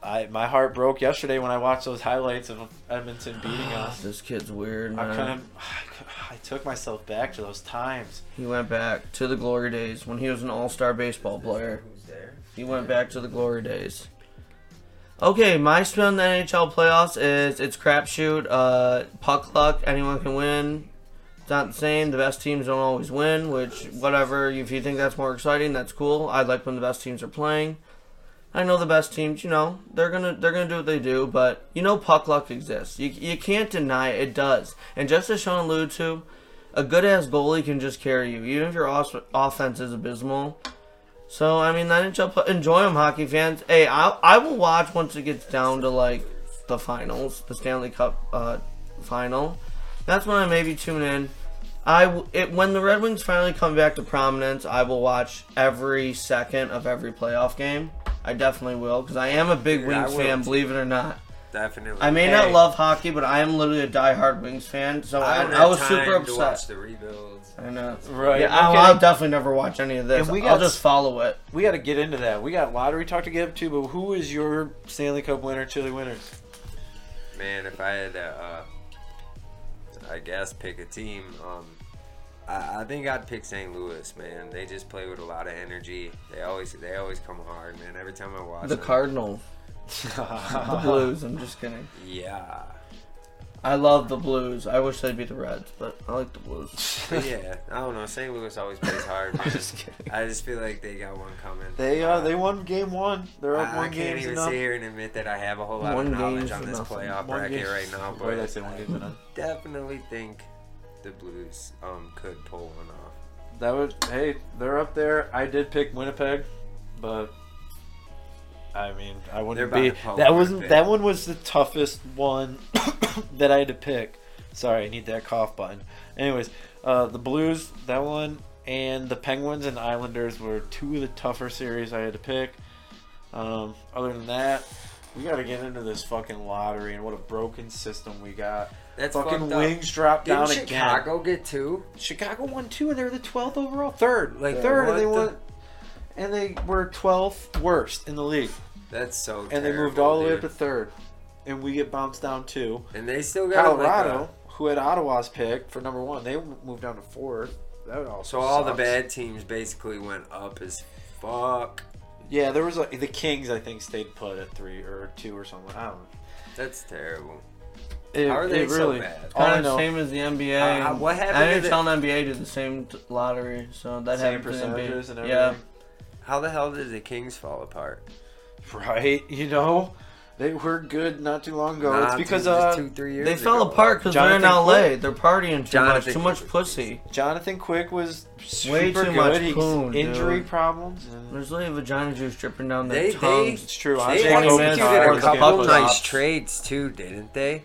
I my heart broke yesterday when I watched those highlights of Edmonton beating us. This kid's weird, I man. couldn't. <sighs> <sighs> I took myself back to those times. He went back to the glory days when he was an all-star baseball player. He went back to the glory days. Okay, my spin on the NHL playoffs is it's crapshoot, uh, puck luck, anyone can win. It's not the same. The best teams don't always win, which whatever. If you think that's more exciting, that's cool. I like when the best teams are playing. I know the best teams. You know they're gonna they're gonna do what they do, but you know puck luck exists. You you can't deny it. It does. And just as Sean alluded to, a good ass goalie can just carry you, even if your os- offense is abysmal. So I mean, the NHL enjoy them, hockey fans. Hey, I I will watch once it gets down to like the finals, the Stanley Cup uh, final. That's when I maybe tune in. I w- it, when the Red Wings finally come back to prominence, I will watch every second of every playoff game. I definitely will because I am a big Dude, Wings fan, believe it or not. Definitely. I may Hey, not love hockey, but I am literally a diehard Wings fan. So I, I, I, was time super to watch upset. the rebuilds. I know. Right. Yeah, I'll, okay. I'll definitely never watch any of this. And we I'll just follow it. We got to get into that. We got lottery talk to get up to, but who is your Stanley Cup winner, Chilly Winters? Man, if I had to, uh, I guess pick a team, um, I, I think I'd pick St. Louis. Man, they just play with a lot of energy. They always they always come hard, man. Every time I watch The them. Cardinals. The <laughs> Blues. I'm just kidding. Yeah. I love the Blues. I wish they'd be the Reds, but I like the Blues. But <laughs> yeah, I don't know. St. Louis always plays hard. <laughs> man. just kidding. I just feel like they got one coming. They uh they won game one. They're up I, one game. I can't even enough. sit here and admit that I have a whole lot One of knowledge on this enough. playoff One bracket right now, Why did I but say one I game's definitely think the Blues um could pull one off. That would hey, they're up there. I did pick Winnipeg, but I mean I wouldn't be. That wasn't that one was the toughest one <coughs> that I had to pick. Sorry, I need that cough button. Anyways, uh, the Blues, that one, and the Penguins and Islanders were two of the tougher series I had to pick. Um, other than that, we got to get into this fucking lottery and what a broken system we got. That's fucking wings dropped Didn't down again. Chicago get two? Chicago won two, and they were the twelfth overall, third, Like, third, and they the- won, and they were twelfth worst in the league, That's so. and they moved terrible, all the way up to third, and we get bounced down two. And they still got Colorado, Like who had Ottawa's pick for number one, they moved down to fourth. That would also so all the bad teams basically went up as fuck. Yeah, there was like the Kings. I think stayed put at three or two or something. I don't know. That's terrible. It, How are they it so really bad? Kind know- of same as the NBA. Uh, what happened to NHL and NBA did the same t- lottery, so that Same happened to the NBA. percentages and everything. Yeah, How the hell did the Kings fall apart? <laughs> Right? You know, they were good not too long ago. Nah, it's because two, just uh, two, three years they fell ago. apart because they're in Jonathan LA. Quick. They're partying too Jonathan much, too much Quick. pussy. Jonathan Quick was Way too good. much He's poon, injury dude. problems. And There's literally vagina juice dripping down their They- they- tongues. it's true. They Andre twenty Kopitar minutes executed before a was couple puck nice trades too, didn't they?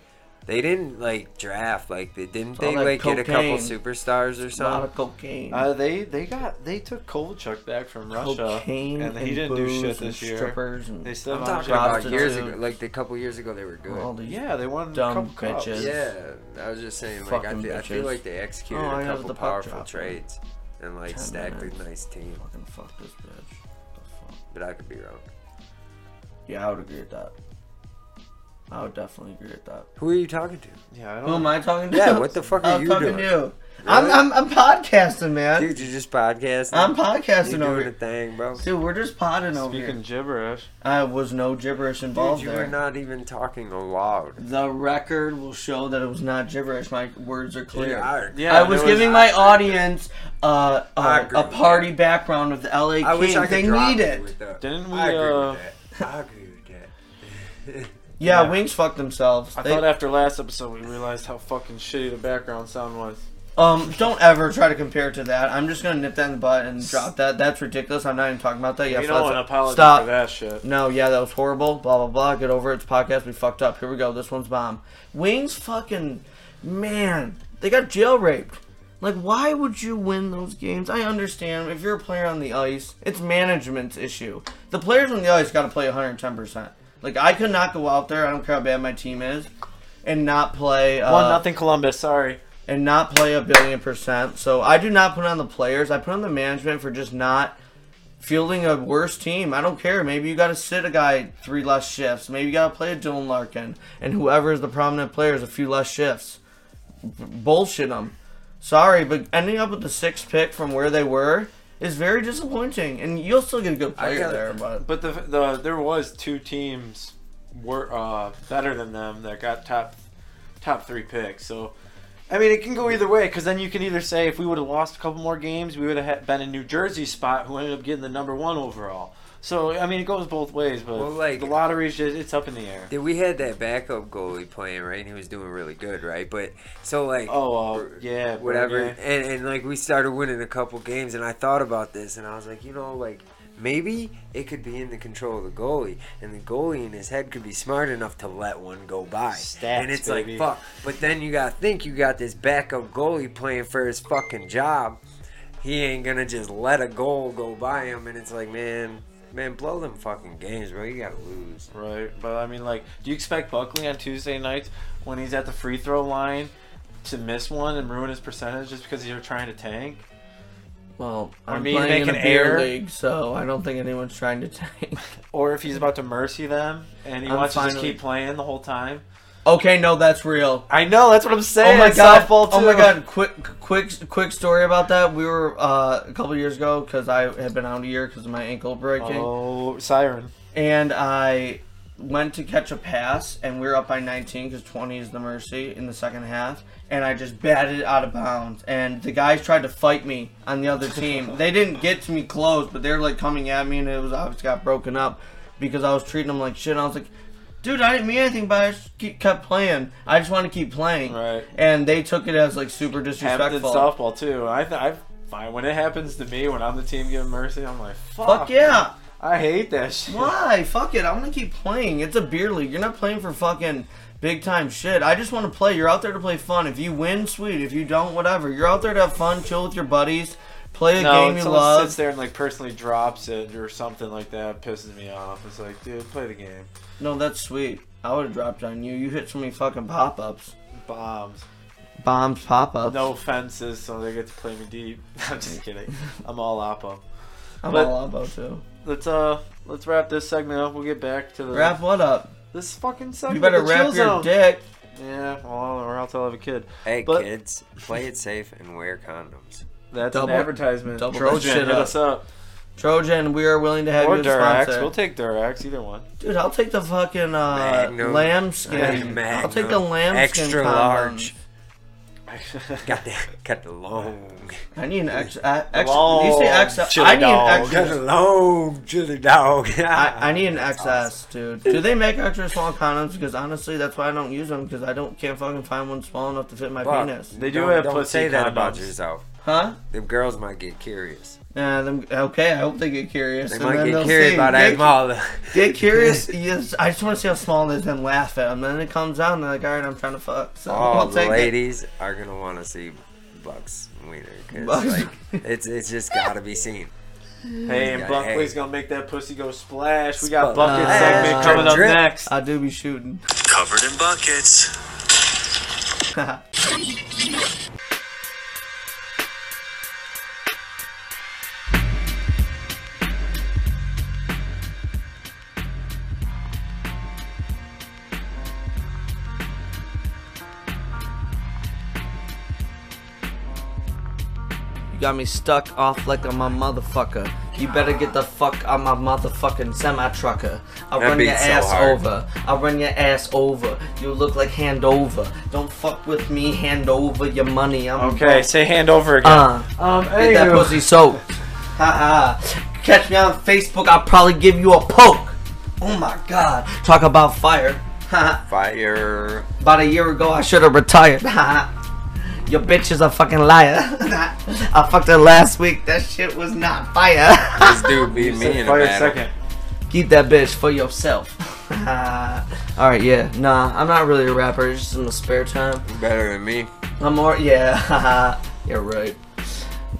They didn't like draft like they didn't all they that like get a couple superstars or A lot of cocaine. Uh, they they got they took Kovalchuk back from Russia, cocaine and he didn't do booze shit and this year. Strippers and They still I'm have talking Andre about years ago, like a couple years ago they were good. all these Yeah, they won Dumb a couple cups. bitches. Yeah, I was just saying, like I, Fucking feel, I feel like they executed Oh, I a have couple the powerful drop. trades and like Ten stacked minutes. a nice team. fucking fuck this bitch. The fuck? But I could be wrong. Yeah, I would agree with that. I would definitely agree with that. Who are you talking to? Yeah, I don't. Who am I talking to? Yeah, what the fuck are I'm you talking doing? to you. I'm, I'm I'm podcasting, man. Dude, you're just podcasting. I'm you podcasting doing over a here. thing, bro. Dude, we're just podding over Speaking here. gibberish. I was no gibberish Dude, involved you there. were not even talking aloud. the record will show that it was not gibberish. My words are clear. I, Yeah, I was there giving my audience uh, I uh, agree a with party that. background with the LA I wish I Kings. could They drop need you it. with that. Didn't we, I agree uh, with that. I agree with that. <laughs> Yeah, Yeah. Wings fucked themselves. I They- thought after last episode we realized how fucking shitty the background sound was. Um, don't ever try to compare it to that. I'm just gonna nip that in the butt and drop that. That's ridiculous. I'm not even talking about that. Yeah, so don't that's- want to apologize Stop. for that shit. No, yeah, that was horrible. Blah blah blah. Get over it. It's a podcast. We fucked up. Here we go. This one's bomb. Wings fucking man. They got jail raped. Like, why would you win those games? I understand if you're a player on the ice, it's management's issue. The players on the ice got to play 110. percent Like, I could not go out there. I don't care how bad my team is, and not play. Uh, One nothing Columbus. Sorry. and not play a billion percent. So I do not put on the players. I put on the management for just not fielding a worse team. I don't care. Maybe you got to sit a guy three less shifts. Maybe you got to play a Dylan Larkin, and whoever is the prominent players a few less shifts. B- bullshit them. Sorry, but ending up with the sixth pick from where they were is very disappointing. And you'll still get a good player gotta- there, but But the the there was two teams were uh, better than them that got top top three picks. So I mean, it can go either way because then you can either say if we would have lost a couple more games, we would have been in New Jersey spot who ended up getting the number one overall. So I mean, it goes both ways. But Well, like- the lottery's just it's up in the air. Did we had that backup goalie playing right, and he was doing really good, right? But so like, Oh uh, yeah, whatever, Bernier. and and like we started winning a couple games, and I thought about this, and I was like, you know, like maybe it could be in the control of the goalie, and the goalie in his head could be smart enough to let one go by, Stats, and it's baby. like fuck. But then you gotta think you got this backup goalie playing for his fucking job. He ain't gonna just let a goal go by him, and it's like, man. Man, blow them fucking games, bro. You gotta lose. Right, but I mean, like, do you expect Buckley on Tuesday nights when he's at the free throw line to miss one and ruin his percentage just because you're trying to tank? well, I I'm mean, playing in a beer air. league, so I don't think anyone's trying to <laughs> tank. Or if he's about to mercy them and he I'm wants to just finally- keep playing the whole time? Okay, no, that's real. I know, that's what I'm saying. Oh my god! softball, Oh my god! Quick, quick, quick story about that. We were uh, a couple years ago because I had been out a year because of my ankle breaking, Oh, siren. and I went to catch a pass, and we were up by 19 because 20 is the mercy in the second half, and I just batted it out of bounds. And the guys tried to fight me on the other team. <laughs> they didn't get to me close, but they were like coming at me, and it was obviously got broken up because I was treating them like shit. I was like, dude, I didn't mean anything, but I just keep, kept playing. I just want to keep playing. Right. And they took it as like super disrespectful. Happens in softball too. I th- I fine when it happens to me when I'm the team giving mercy. I'm like, fuck, Fuck yeah. I hate that shit. Why? Fuck it. I want to keep playing. It's a beer league. You're not playing for fucking big time shit. I just want to play. You're out there to play fun. If you win, sweet. If you don't, whatever. You're out there to have fun, chill with your buddies, play a No, game you love. sits there and like personally drops it or something like that pisses me off. It's like, dude, play the game. No, that's sweet. I would have dropped on you. You hit so many fucking pop ups. Bombs. Bombs, pop ups. No fences, so they get to play me deep. <laughs> I'm just kidding. I'm all oppo. I'm but- all about too. Let's uh let's wrap this segment up. We'll get back to the Wrap what up? this fucking segment. You better wrap your zone. dick. Yeah, well, or else I'll have a kid. Hey But- kids, play it safe and wear condoms. That's Double- an advertisement. double that Trojan, shit hit up. us up. Trojan, we are willing to have Or you as a Durex. sponsor. We'll take Durex, either one. Dude, I'll take the fucking uh, Magnum. lambskin. Magnum. I'll take the lambskin Extra condoms. large. <laughs> Got the got the long. I need an X. Uh, X Long you say X? chili I need dog. an Got extra. the long chili dog. <laughs> I, I need an XS, dude. Do they make extra small condoms? Because honestly, that's why I don't use them. Because I don't can't fucking find one small enough to fit my Fuck. penis. They do don't, have don't pussy say that about yourself. Huh? Them girls might get curious. Yeah. Them, okay. I hope they get curious. They and might then get curious see. about Get- that. Get curious. <laughs> yes, I just want to see how small it is and laugh at them. Then it comes out and they're like, all right, I'm trying to fuck. So All I'll the take it. ladies are gonna want to see Bucks wiener because Bucks like it's it's just gotta be seen. Hey, and Buckley's hey. gonna make that pussy go splash. We got Splash. bucket segment Uh, coming up drip. next. I do be shooting. Covered in buckets. <laughs> got me stuck off like I'm a motherfucker. You better get the fuck out my motherfucking semi trucker. I'll That run your so ass hard. over. I'll run your ass over. You look like hand over. Don't fuck with me, hand over your money. I'm Okay, broke. say hand over again. Uh, um, get that pussy soaked. Haha. Catch me on Facebook, I'll probably give you a poke. Oh my god. Talk about fire. Haha. Fire. About a year ago, I should have retired. Your bitch is a fucking liar. <laughs> I fucked her last week. That shit was not fire. <laughs> This dude beat me in a Fire battle. second. Keep that bitch for yourself. <laughs> Alright, yeah. Nah, I'm not really a rapper. It's just in the spare time. Better than me. I'm more, yeah. You're right.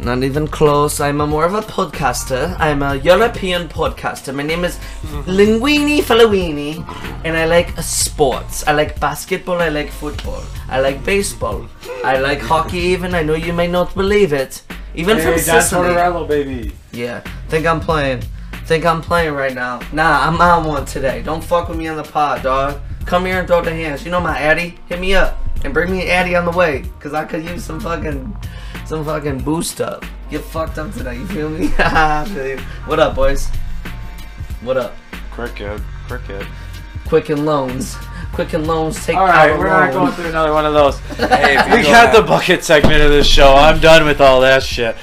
Not even close. I'm a more of a podcaster. I'm a European podcaster. My name is mm-hmm. Linguini Fallowini, and I like sports. I like basketball. I like football. I like baseball. I like hockey. <laughs> Even I know you may not believe it. Even from Hey, John Sicily. Tortorello, baby. Yeah. Think I'm playing. Think I'm playing right now. Nah, I'm on one today. Don't fuck with me on the pod, dog. Come here and throw the hands. You know my Addy? Hit me up. And bring me an Addy on the way. Cause I could use some fucking some fucking boost up. Get fucked up today, you feel me? <laughs> I feel you. what up, boys? What up? Cricket. Cricket. Quicken loans. Quicken loans take All right, out a we're not going through another one of those. <laughs> Hey, if we go got the bucket segment of this show. I'm done with all that shit.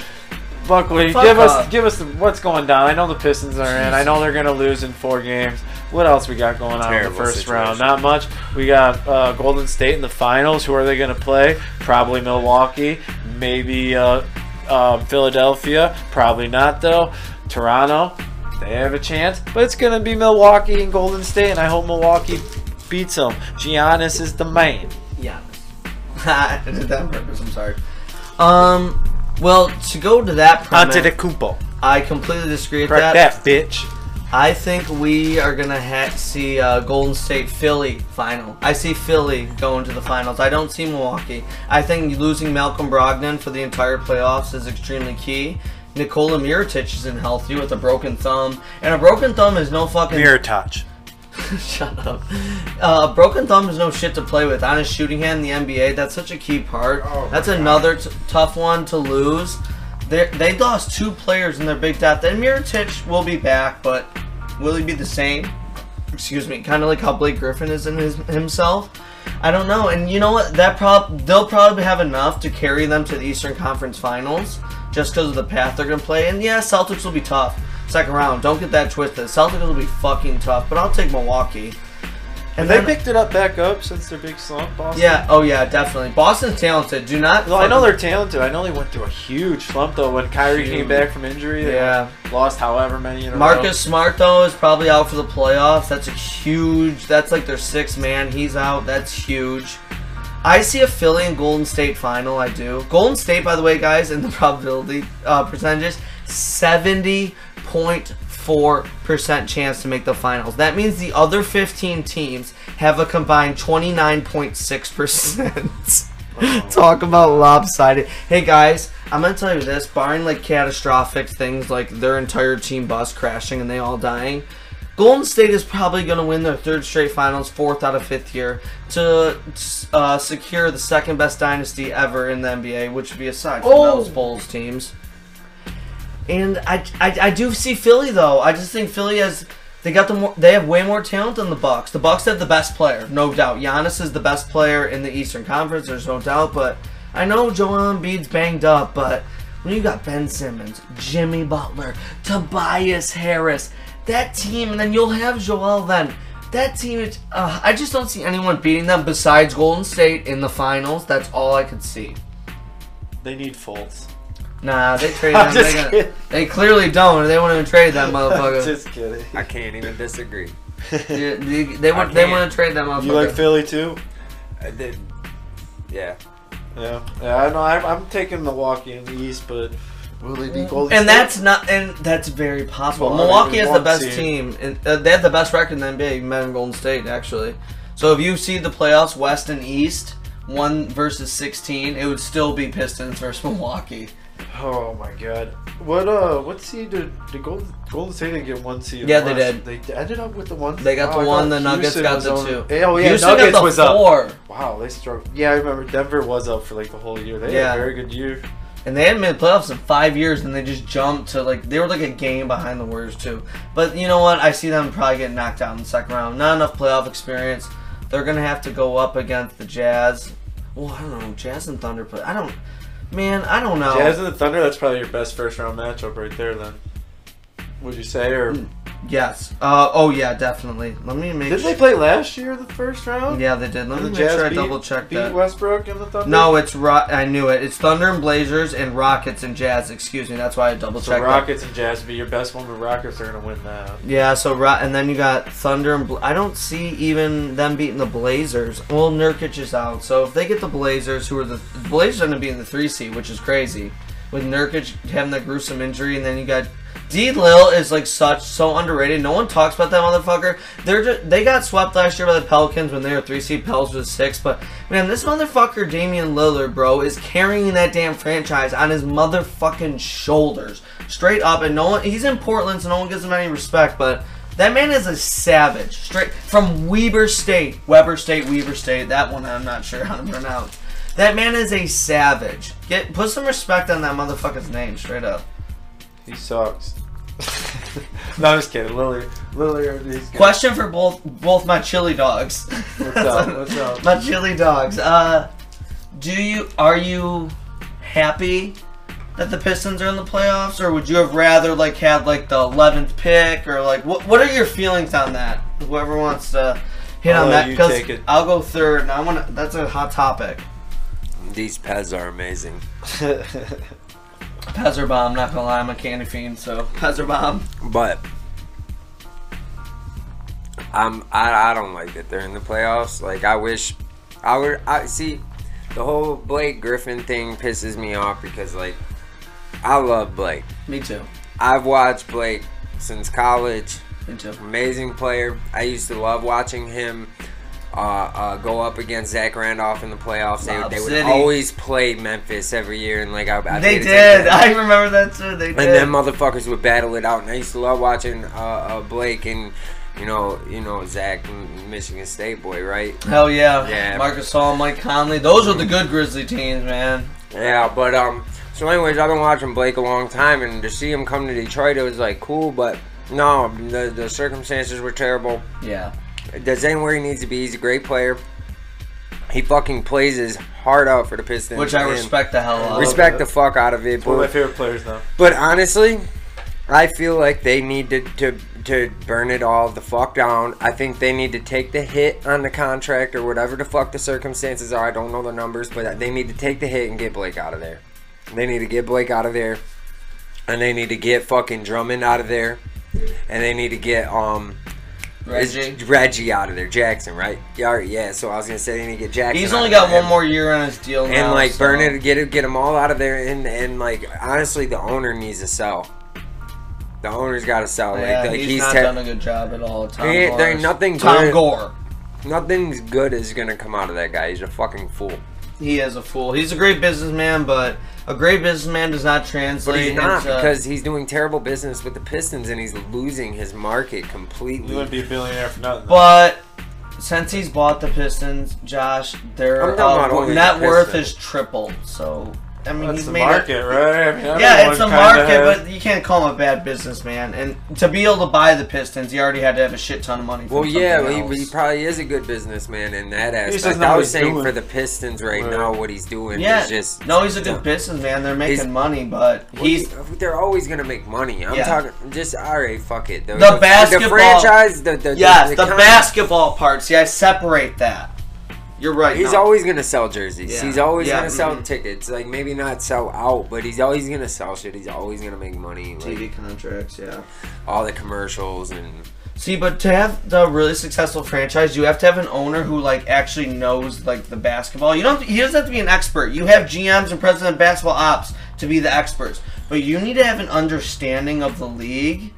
Buckley, Fuck give us off. give us the, what's going down. I know the Pistons are in. I know they're gonna lose in four games. What else we got going on in the first situation. round? Not much. We got uh, Golden State in the finals. Who are they gonna play? Probably Milwaukee. Maybe uh, uh, Philadelphia. Probably not though. Toronto. They have a chance, but it's gonna be Milwaukee and Golden State, and I hope Milwaukee beats them. Giannis is the man. Yeah. I did that on purpose, I'm sorry. Um, well, to go to that premise, Antetokounmpo. I completely disagree with Correct that. that, bitch. I think we are gonna ha- see uh, Golden State Philly final. I see Philly going to the finals. I don't see Milwaukee. I think losing Malcolm Brogdon for the entire playoffs is extremely key. Nikola Mirotic isn't healthy with a broken thumb, and a broken thumb is no fucking Mirror touch. <laughs> Shut up. Uh, broken thumb is no shit to play with. On his shooting hand in the NBA, that's such a key part. that's another t- tough one to lose. They they lost two players in their big depth, and Mirotic will be back, but will he be the same? excuse me, kind of like how Blake Griffin is in his himself. I don't know, and you know what? That prob they'll probably have enough to carry them to the Eastern Conference Finals just because of the path they're gonna play. And yeah, Celtics will be tough second round. Don't get that twisted. Celtics will be fucking tough, but I'll take Milwaukee. And They picked it up back up since their big slump, Boston. yeah, oh yeah, definitely. Boston's talented. Do not. Well, I know they're talented. I know they went through a huge slump though when Kyrie Huge. came back from injury. They Yeah. lost however many in a row. Marcus Smart though is probably out for the playoffs. That's a huge. That's like their sixth man. He's out. That's huge. I see a Philly and Golden State final. I do. Golden State, by the way, guys, in the <laughs> probability uh, percentages, seventy point four percent chance to make the finals. That means the other fifteen teams have a combined twenty nine point six percent. <laughs> Talk about lopsided. Hey guys, I'm gonna tell you this: barring like catastrophic things like their entire team bus crashing and they all dying, Golden State is probably gonna win their third straight finals, fourth out of fifth year, to uh, secure the second best dynasty ever in the NBA, which would be aside from Oh. those Bulls teams. And I, I, I do see Philly though. I just think Philly has they got the more they have way more talent than the Bucks. The Bucks have the best player, no doubt. Giannis is the best player in the Eastern Conference. There's no doubt. But I know Joel Embiid's banged up, but when you got Ben Simmons, Jimmy Butler, Tobias Harris, that team, and then you'll have Joel then. That team, uh, I just don't see anyone beating them besides Golden State in the finals. That's all I could see. They need Fultz. Nah, they trade <laughs> I'm them. just They, got- kidding. they clearly don't. They won't even trade that <laughs> motherfucker. Just kidding. I can't even disagree. <laughs> Yeah, they they, want they want to trade that motherfucker. You like Philly too? I did. Yeah. Yeah. Yeah, I know. I'm, I'm taking Milwaukee in the East, but will they beat Golden and State? that's not and that's very possible. Well, Milwaukee we has the best team, and uh, they have the best record in the NBA. even better than Golden State actually. So if you see the playoffs, West and East, one versus sixteen, it would still be Pistons versus Milwaukee. Oh my god. What uh what seed did, did Golden Golden State didn't get one seed? Yeah, they West. They ended up with the one. They got Oh, the I one. The Nuggets Houston got the on- two. Oh yeah, Houston Nuggets got the was four. up. Wow, they struggled. Yeah, I remember Denver was up for like the whole year. They Yeah. had a very good year. And they hadn't made the playoffs in five years, and they just jumped to like they were like a game behind the Warriors too. But you know what? I see them probably getting knocked out in the second round. Not enough playoff experience. They're gonna have to go up against the Jazz. Well, I don't know, Jazz and Thunder, but I don't. Man, I don't know. Jazz and the Thunder. That's probably your best first round matchup right there. Then, would you say or hmm. Yes. Uh. Oh yeah, definitely. Let me make. did they play last year the first round? Yeah, they did. Let me make Jazz sure I double check beat that. Westbrook and the Thunder. No, it's Ro- I knew it. It's Thunder and Blazers and Rockets and Jazz. Excuse me. That's why I double So checked. that. Rockets and Jazz would be your best one, but Rockets are gonna win that. Yeah, so and then you got Thunder and Bla- I don't see even them beating the Blazers. Well, Nurkic is out, so if they get the Blazers, who are the, the Blazers, are going to be in the three seed, which is crazy. With Nurkic having that gruesome injury, and then you got D. Lil is like such so underrated. No one talks about that motherfucker. They're just, they got swept last year by the Pelicans when they were three seed. Pels was six, but man, this motherfucker Damian Lillard, bro, is carrying that damn franchise on his motherfucking shoulders, straight up. And no one, he's in Portland, so no one gives him any respect, but. That man is a savage. Straight from Weber State. Weber State, Weber State. That one I'm not sure how to pronounce. That man is a savage. Get put some respect on that motherfucker's name, straight up. He sucks. No, I'm just kidding. Lily, Lily, he's good. Question for both both my chili dogs. What's up? <laughs> What's up? my chili dogs. Uh do you are you happy that the Pistons are in the playoffs, or would you have rather like had like the eleventh pick, or like what? What are your feelings on that? Whoever wants to hit I'll on that, because. I'll go third. And I want to. That's a hot topic. These Pez are amazing. <laughs> Pezzer bomb. Not gonna lie, I'm a candy fiend, so Pezzer bomb. But I'm I, I don't like that they're in the playoffs. Like I wish I would I see the whole Blake Griffin thing pisses me off because like I love Blake. Me too. I've watched Blake since college. Me too. Amazing player. I used to love watching him uh, uh, go up against Zach Randolph in the playoffs. They, they would City. always play Memphis every year, and like I, I They did. <laughs> I remember that too. They did. and then motherfuckers would battle it out. And I used to love watching uh, uh, Blake and you know, you know Zach, Michigan State boy, right? Hell yeah. Yeah. Marc Gasol, Mike Conley. Those are the good Grizzly teams, man. Yeah, but um, so anyways, I've been watching Blake a long time, and to see him come to Detroit, it was like cool. But No, the the circumstances were terrible. Yeah. Does anywhere he needs to be. He's a great player. He fucking plays his heart out for the Pistons. Which I and respect the hell out of. Respect the fuck out of it. One of my But, favorite players now. but honestly, I feel like they need to, to to burn it all the fuck down. I think they need to take the hit on the contract or whatever the fuck the circumstances are. I don't know the numbers, but they need to take the hit and get Blake out of there. They need to get Blake out of there, and they need to get fucking Drummond out of there, and they need to get um. Reggie. Is Reggie out of there, Jackson, right? Yeah, yeah. So I was gonna say they need to get Jackson. He's only got one more year on his deal now. and like so- burn it, get it, get them all out of there, and and like honestly, the owner needs to sell. The owner's got to sell. Like, Yeah, like he's, he's not te- done a good job at all. Tom He ain't- there ain't Gore. nothing Tom good. Gore. nothing's good is gonna come out of that guy. He's a fucking fool. He is a fool. He's a great businessman, but a great businessman does not But translate he's not into- because he's doing terrible business with the Pistons and he's losing his market completely. He wouldn't be a billionaire for nothing. But since he's bought the Pistons, Josh, their I'm talking about uh, net the worth is has tripled. So I mean, That's he's the made market, it. right? I mean, Yeah, it's a market, has- but you can't call him a bad businessman. And to be able to buy the Pistons, he already had to have a shit ton of money. Well, yeah, something he, he probably is a good businessman in that aspect. I was saying doing. for the Pistons right Right. now, what he's doing yeah, is just no, he's a good businessman. They're making He's- money, but Well, he's they're always gonna make money. I'm Yeah. talking just all right. Fuck it. The, The basketball- the franchise, the the, yes, the, con- basketball part. See, I separate that. You're right. He's no. always gonna sell jerseys. Yeah. He's always Yeah, gonna sell mhm. tickets. Like maybe not sell out, but he's always gonna sell shit. He's always gonna make money. Like TV contracts. Yeah. all the commercials and See, but to have the really successful franchise, you have to have an owner who like actually knows like the basketball. You don't. He doesn't have to be an expert. You have GMs and president of basketball ops to be the experts, but you need to have an understanding of the league,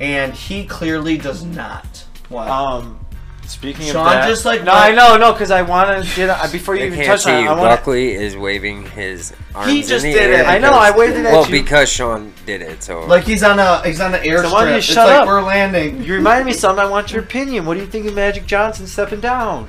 and he clearly does not. Wow. Um, speaking Sean of that, just, like, no, went- I know, no, because I want to get uh, before you they even can't touch see on. it, you. I want. Buckley is waving his arms He just in the did air it. I know, because- I waved it at well you. because Sean did it. So like he's on a he's on an airstrip. why don't you it's shut like up? we're landing. You reminded me something. I want your opinion. What do you think of Magic Johnson stepping down?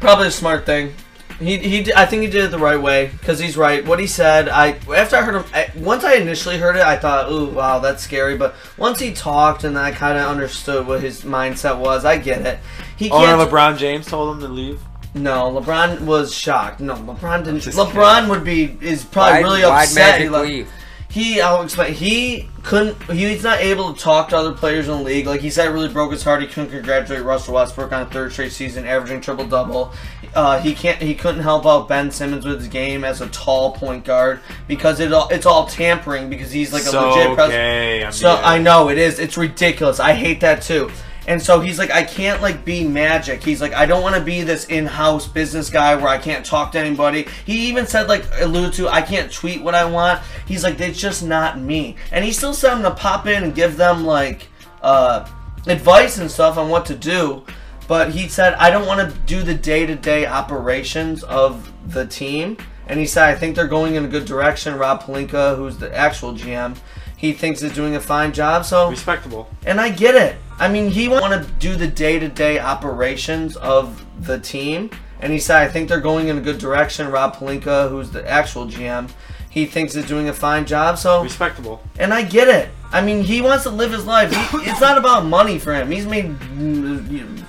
Probably a smart thing. He, he I think he did it the right way because he's right. What he said, I after I heard him, I, once I initially heard it, I thought, "Ooh, wow, that's scary." But once he talked and I kind of understood what his mindset was, I get it. He oh, Owner can't. LeBron James told him to leave. no, LeBron was shocked. No, LeBron didn't. LeBron would be is probably why'd, really upset. Magic He leave? He I'll explain. He couldn't. He's not able to talk to other players in the league. Like he said, it really broke his heart. He couldn't congratulate Russell Westbrook on a third straight season, averaging triple double. Uh, he can't. He couldn't help out Ben Simmons with his game as a tall point guard because it all it's all tampering because he's like a so legit president. gay. So. I know it is. It's ridiculous. I hate that too. And so he's like, I can't like be magic. He's like, I don't want to be this in-house business guy where I can't talk to anybody. He even said like alluded to, I can't tweet what I want. He's like, it's just not me. And he still said him to pop in and give them like uh, advice and stuff on what to do. But he said, I don't want to do the day-to-day operations of the team. And he said, I think they're going in a good direction. Rob Pelinka, who's the actual GM, he thinks is doing a fine job. So respectable. and I get it. I mean, he want to do the day-to-day operations of the team, and he said, "I think they're going in a good direction." Rob Pelinka, who's the actual GM, he thinks is doing a fine job. So, Respectable. and I get it. I mean, he wants to live his life. He, it's not about money for him. He's made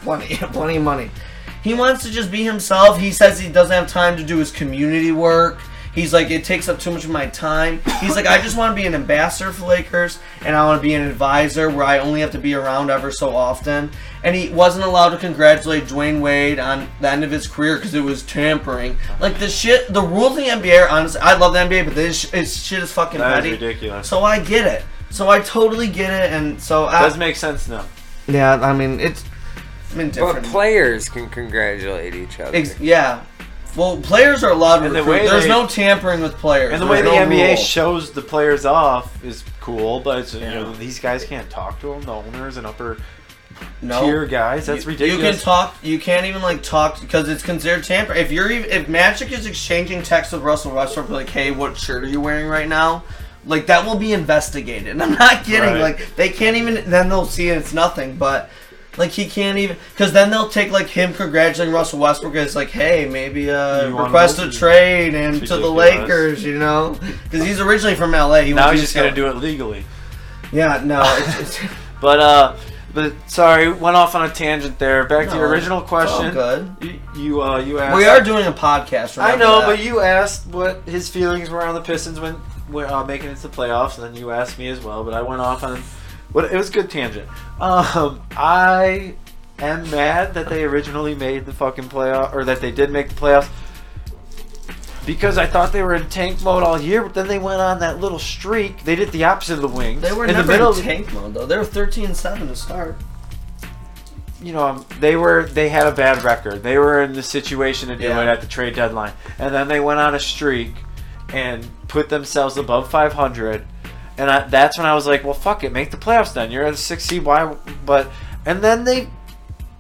plenty, <laughs> plenty of money. He wants to just be himself. He says he doesn't have time to do his community work. He's like, it takes up too much of my time. He's like, I just want to be an ambassador for Lakers, and I want to be an advisor where I only have to be around ever so often. And he wasn't allowed to congratulate Dwyane Wade on the end of his career because it was tampering. Like the shit, the rules in the NBA are honestly, I love the NBA, but this, this shit is fucking That is petty. ridiculous. So I get it. So I totally get it, and so I, Does make sense now. yeah, I mean it's I mean But players can congratulate each other. Ex- yeah. Well, players are allowed to And the recruit. way There's they- no tampering with players. And the way There's the no NBA shows the players off is cool, but it's, you know these guys can't talk to them. The owners and upper no. tier guys. That's You- ridiculous. You can talk. You can't even like talk because it's considered tamper. If you're even if Magic is exchanging texts with Russell Westbrook, like, "Hey, what shirt are you wearing right now?" Like that will be investigated. And <laughs> I'm not kidding. Right. Like they can't even. Then they'll see it's nothing. But like he can't even because then they'll take like him congratulating Russell Westbrook as like, "Hey, maybe uh You request a trade and to the. Lakers," you know, because he's originally from LA. He now he's just gonna do it legally. Yeah, no, <laughs> it's, it's <laughs> But uh, but sorry, went off on a tangent there. Back to your No, original question. good. You, you uh you asked. we are doing a podcast. Right now. I know, that. but you asked what his feelings were on the Pistons when when uh, making it to the playoffs, and then you asked me as well. But I went off on what it was a good tangent. Um, I am mad that they originally made the fucking playoff, or that they did make the playoffs. Because I thought they were in tank mode all year, but then they went on that little streak. They did the opposite of the Wings. They were in never the middle. in tank mode though. They were 13-7 to start. you know, um, they were they had a bad record. They were in the situation to do Yeah. it at the trade deadline, and then they went on a streak and put themselves above 500. And I, that's when I was like, well, fuck it, make the playoffs then. You're at a six seed. Why? But and then they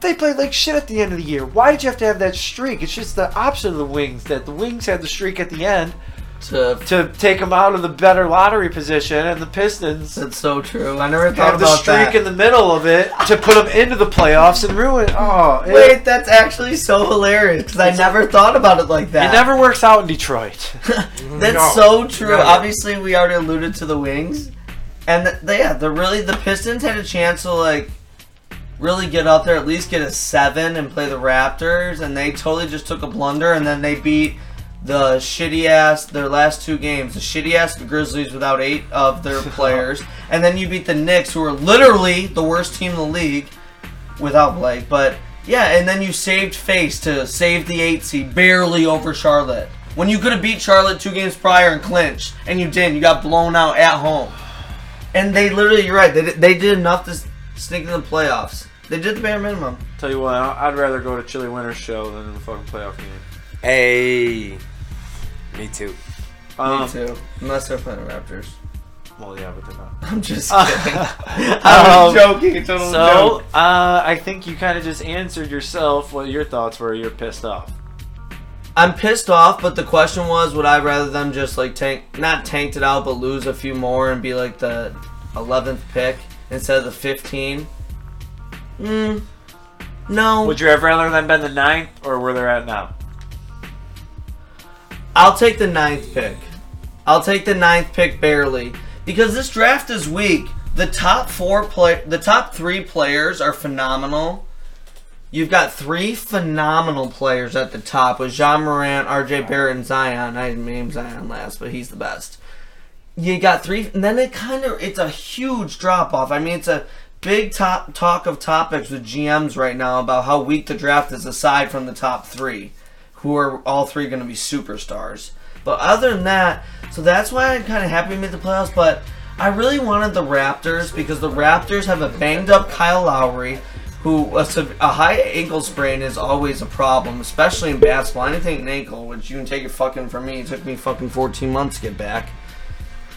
they played like shit at the end of the year. Why did you have to have that streak? It's just the opposite of the Wings. That the Wings had the streak at the end To to take them out of the better lottery position, and the Pistons that's so true. I never thought have the streak that. in the middle of it to put them into the playoffs and ruin. Oh, it- Wait, that's actually so hilarious because I never thought about it like that. It never works out in Detroit. <laughs> That's No. so true. No. Obviously, we already alluded to the Wings, and th- they, yeah, the really the Pistons had a chance to like really get up there, at least get a seven and play the Raptors, and they totally just took a blunder, and then they beat the shitty ass their last two games, the shitty ass the Grizzlies without eight of their <laughs> players, and then you beat the Knicks, who are literally the worst team in the league without Blake, but. Yeah, and then you saved face to save the eight seed barely over Charlotte. When you could have beat Charlotte two games prior and clinched, and you didn't. You got blown out at home. And they literally, you're right, they did, they did enough to sneak in the playoffs. They did the bare minimum. Tell you what, I- I'd rather go to Chilly Winters' show than the fucking playoff game. Hey, me too. Um, Me too. Unless they're playing the Raptors. Well, yeah, but they're not. <laughs> I'm just <laughs> kidding. <laughs> I'm Um, joking. Total So, joke. uh, I think you kind of just answered yourself what your thoughts were. You're pissed off. I'm pissed off, but the question was, would I rather them just like tank, not tanked it out, but lose a few more and be like the 11th pick instead of the 15? Hmm. No. Would you have rather them been the ninth or where they're at now? I'll take the ninth pick. I'll take the ninth pick barely because this draft is weak. The top four play, the top three players are phenomenal. You've got three phenomenal players at the top with Ja Morant, R.J. Barrett, and Zion. I named Zion last, but he's the best. You got three, and then it kind of it's a huge drop off. I mean, it's a big top talk of topics with GMs right now about how weak the draft is, aside from the top three who are all three going to be superstars. But other than that, so that's why I'm kind of happy we made the playoffs. But I really wanted the Raptors because the Raptors have a banged up Kyle Lowry, who a, a high ankle sprain is always a problem, especially in basketball. Anything an ankle, which you can take it fucking from me, it took me fucking 14 months to get back.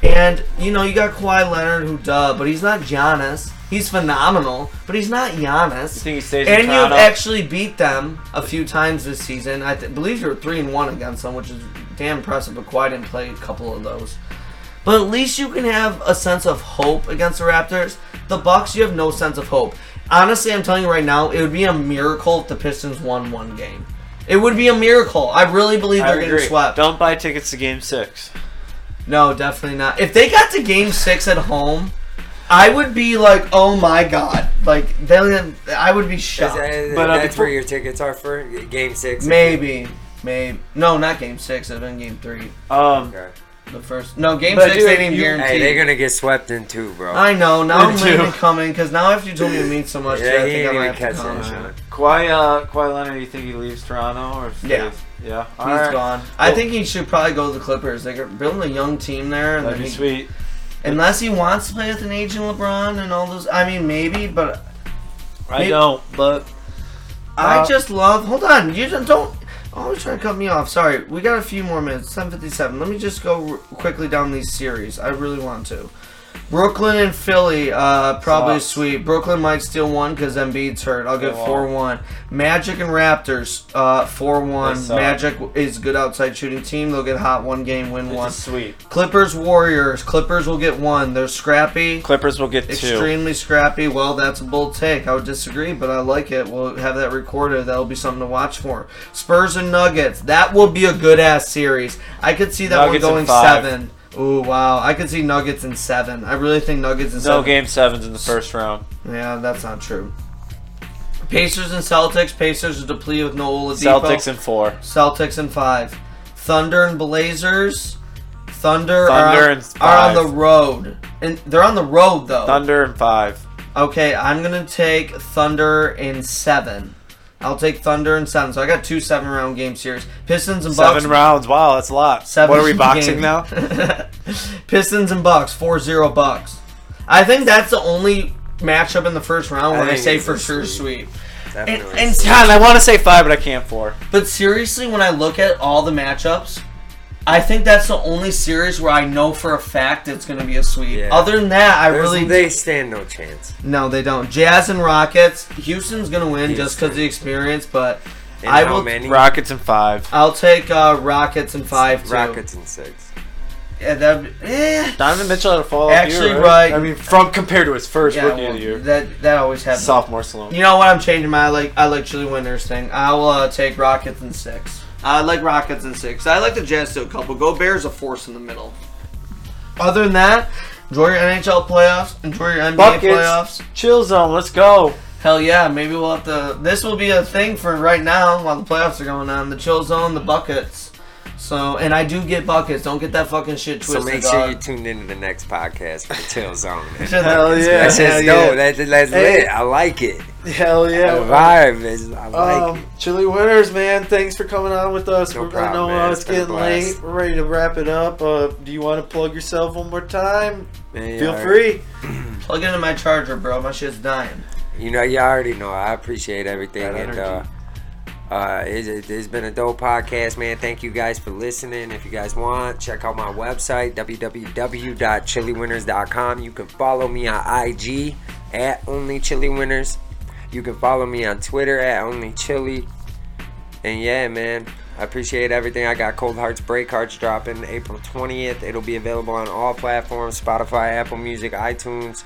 And you know you got Kawhi Leonard, who duh, but he's not Giannis. He's phenomenal, but he's not Giannis. You think he stays in And you've actually beat them a few times this season. I th- believe you're three and one against them, which is damn impressive. But Kawhi didn't play a couple of those. But at least you can have a sense of hope against the Raptors. The Bucks, you have no sense of hope. Honestly, I'm telling you right now, it would be a miracle if the Pistons won one game. It would be a miracle. I really believe I they're getting swept. Don't buy tickets to Game Six. No, definitely not. If they got to Game Six at home, I would be like, "Oh my god!" Like, they, I would be Is shocked. But, uh, that's before- where your tickets are for Game Six. Maybe, maybe. No, not Game Six. It'd been Game Three. Um, Okay. The first. No, Game But Six. dude, They didn't you- guarantee. Hey, they're gonna get swept in two, bro. I know. Now Me I'm too. really coming because now after you told me it means so much, Yeah, I he think I might even have to catching come. Kawhi, uh, Kawhi Leonard, you think he leaves Toronto or stays? Yeah. He's right. gone. I Well, think he should probably go to the Clippers. They're building a young team there, and that'd be he, sweet. unless he wants to play with an aging LeBron and all those. I mean, maybe, but I Maybe- don't, but I Uh, just love. Hold on, you just don't always trying to cut me off. Sorry, we got a few more minutes. Seven fifty-seven. Let me just go r- quickly down these series. I really want to. Brooklyn and Philly, uh, probably sweet. Brooklyn might steal one because Embiid's hurt. I'll get four one. Magic and Raptors, uh, four one. Magic is good outside shooting team. They'll get hot one game, win it's one. sweet. Clippers Warriors. Clippers will get one. They're scrappy. Clippers will get two. Extremely scrappy. Well, that's a bold take. I would disagree, but I like it. We'll have that recorded. That'll be something to watch for. Spurs and Nuggets. That will be a good ass series. I could see that Nuggets one going seven. Ooh, wow. I could see Nuggets in seven. I really think Nuggets in No seven. game sevens in the first round. Yeah, that's not true. Pacers and Celtics. Pacers are depleted with no Oladipo. Celtics in four. Celtics in five. Thunder and Blazers. Thunder, Thunder are, in are on the road, and they're on the road though. Thunder in five. Okay, I'm gonna take Thunder in seven. I'll take Thunder and seven. So I got two seven round game series. Pistons and Bucks. Seven rounds. Wow, that's a lot. Seven what are we <laughs> boxing games. now? <laughs> Pistons and Bucks. 4-0 Bucks. I think that's the only matchup in the first round I where I, think say for sure sweep. sweep. Definitely. And, and God, I want to say five, but I can't four. But seriously, when I look at all the matchups, I think that's the only series where I know for a fact it's going to be a sweep. Yeah. Other than that, I There's- really they stand no chance. no, they don't. Jazz and Rockets. Houston's going to win just because of the experience, but And I how will. many? Rockets and five. I'll take uh, Rockets and five. Too. Rockets and six. Yeah, that. Eh. Donovan Mitchell had a fall. Actually, year, right. I mean, from compared to his first Yeah, rookie well, of the year, that that always happens. sophomore slump. You know what? I'm changing my I like I like Chilly Winters thing. I will uh, take Rockets and six. I like Rockets in six. I like the Jazz to a couple. Gobert's a force in the middle. Other than that, enjoy your NHL playoffs. Enjoy your NBA Buckets. playoffs. Chill zone. Let's go. Hell yeah, maybe we'll have to. This will be a thing for right now while the playoffs are going on. The chill zone, the buckets. So, and I do get buckets. Don't get that fucking shit twisted. So make sure dog. you tune into the next podcast for the Chill Zone. Hell yeah. That's just Hell dope. yeah. That, that's Hey. lit. I like it. Hell yeah! The vibe is. I like Um, Chilly Winters, man. Thanks for coming on with us. No We're, I problem, know man. uh, It's it's been a getting late. We're ready to wrap it up. Uh, do you want to plug yourself one more time? Man, Feel you free. <clears throat> Plug into my charger, bro. My shit's dying. You know, you already know. I appreciate everything, That and uh, energy. Uh, it's, it's been a dope podcast, man. Thank you guys for listening. If you guys want, check out my website www.chillywinters.com. You can follow me on IG at Only Chilly Winters. You can follow me on Twitter at Only Chilly. And yeah, man, I appreciate everything. I got Cold Hearts Break Hearts dropping April 20th. It'll be available on all platforms Spotify, Apple Music, iTunes.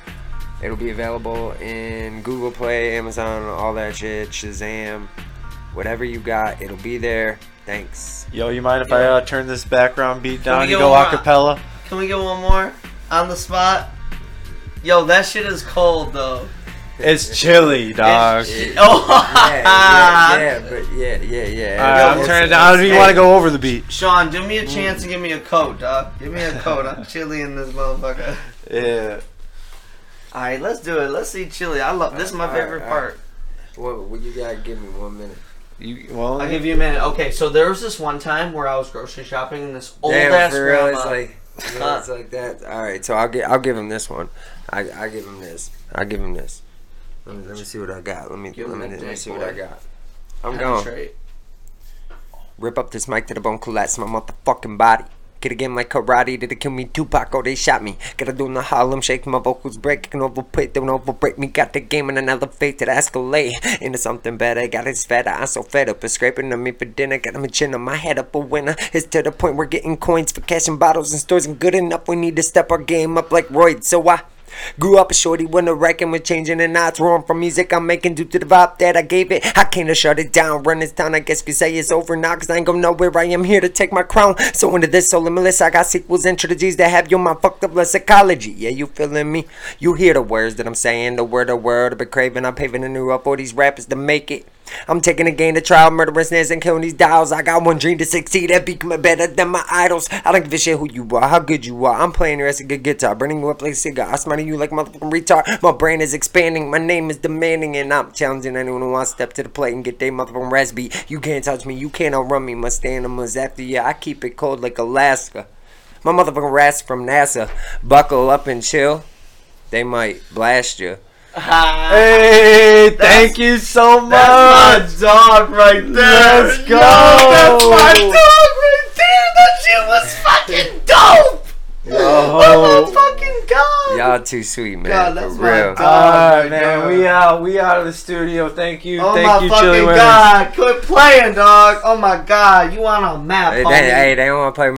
It'll be available in Google Play, Amazon, all that shit, Shazam, whatever you got, it'll be there. Thanks. Yo, you mind if I uh, turn this background beat down? You get go one more? acapella. Can we get one more on the spot? Yo, that shit is cold though. It's chilly, dog. It's- <laughs> oh, Yeah, yeah, yeah, but yeah, yeah, yeah. All right, I'm Listen, turning it down. Do you Hey. want to go over the beat? Sean, do me a chance and give me a coat, dog. Give me a <laughs> coat. I'm chilly in this motherfucker. Yeah. All right, let's do it. Let's see chilly. I love this. Is my All right, favorite all part. What, what you gotta give me one minute. You well. I'll give you a minute. Okay, so there was this one time where I was grocery shopping and this old Damn, ass for real, grandma. it's like, know, <laughs> it's like that. All right, so I'll give, I'll give him this one. I, I give him this. I give him this. Let me, let me see what I got. Let me, Give let me, let me see what. I got. I'm going. Rip up this mic to the bone, collapse my motherfucking body. Get a game like karate, did it kill me? Tupac, oh, they shot me. Gotta do in the Harlem shake, my vocals break. Can overplay, don't overbreak me. Got the game in an elevated escalade. Into something better, got it fatter. I'm so fed up, it's scraping on me for dinner. Got him a chin on my head up a winner. It's to the point we're getting coins for cash and bottles and stores and good enough. We need to step our game up like Royd. So I. Grew up a shorty when the wrecking was changing and it's wrong from music I'm making due to the vibe that I gave it. I came to shut it down, run this town. I guess you say it's over now cause I ain't going nowhere. I am here to take my crown. So into this so limitless, I got sequels and trilogies that have your mind fucked up psychology. Yeah, you feeling me? You hear the words that I'm saying, the word of word. I've been craving, I'm paving a new road for these rappers to make it. I'm taking a game to trial, murdering snares and killing these dials. I got one dream to succeed at becoming better than my idols. I don't give a shit who you are, how good you are. I'm playing your ass a good guitar, burning you up like a cigar. I'm smiling you like motherfucking retard. My brain is expanding, my name is demanding, and I'm challenging anyone who wants to step to the plate and get their motherfucking rest beat. You can't touch me, you can't outrun me. My stamina's after you. I keep it cold like Alaska. My motherfucking rats from NASA. Buckle up and chill. They might blast you. Hey, thank you so much. That's my dog right there. Let's go. Yo, that's my dog right there. That shit was fucking dope. Oh my fucking god. Y'all too sweet, man. God, that's for my real. dog. All right, man. God. We out. We out of the studio. Thank you. Oh Thank my you, fucking god. Quit playing, dog. Oh my god. You on a map, Hey, homie. they, hey, they don't want to play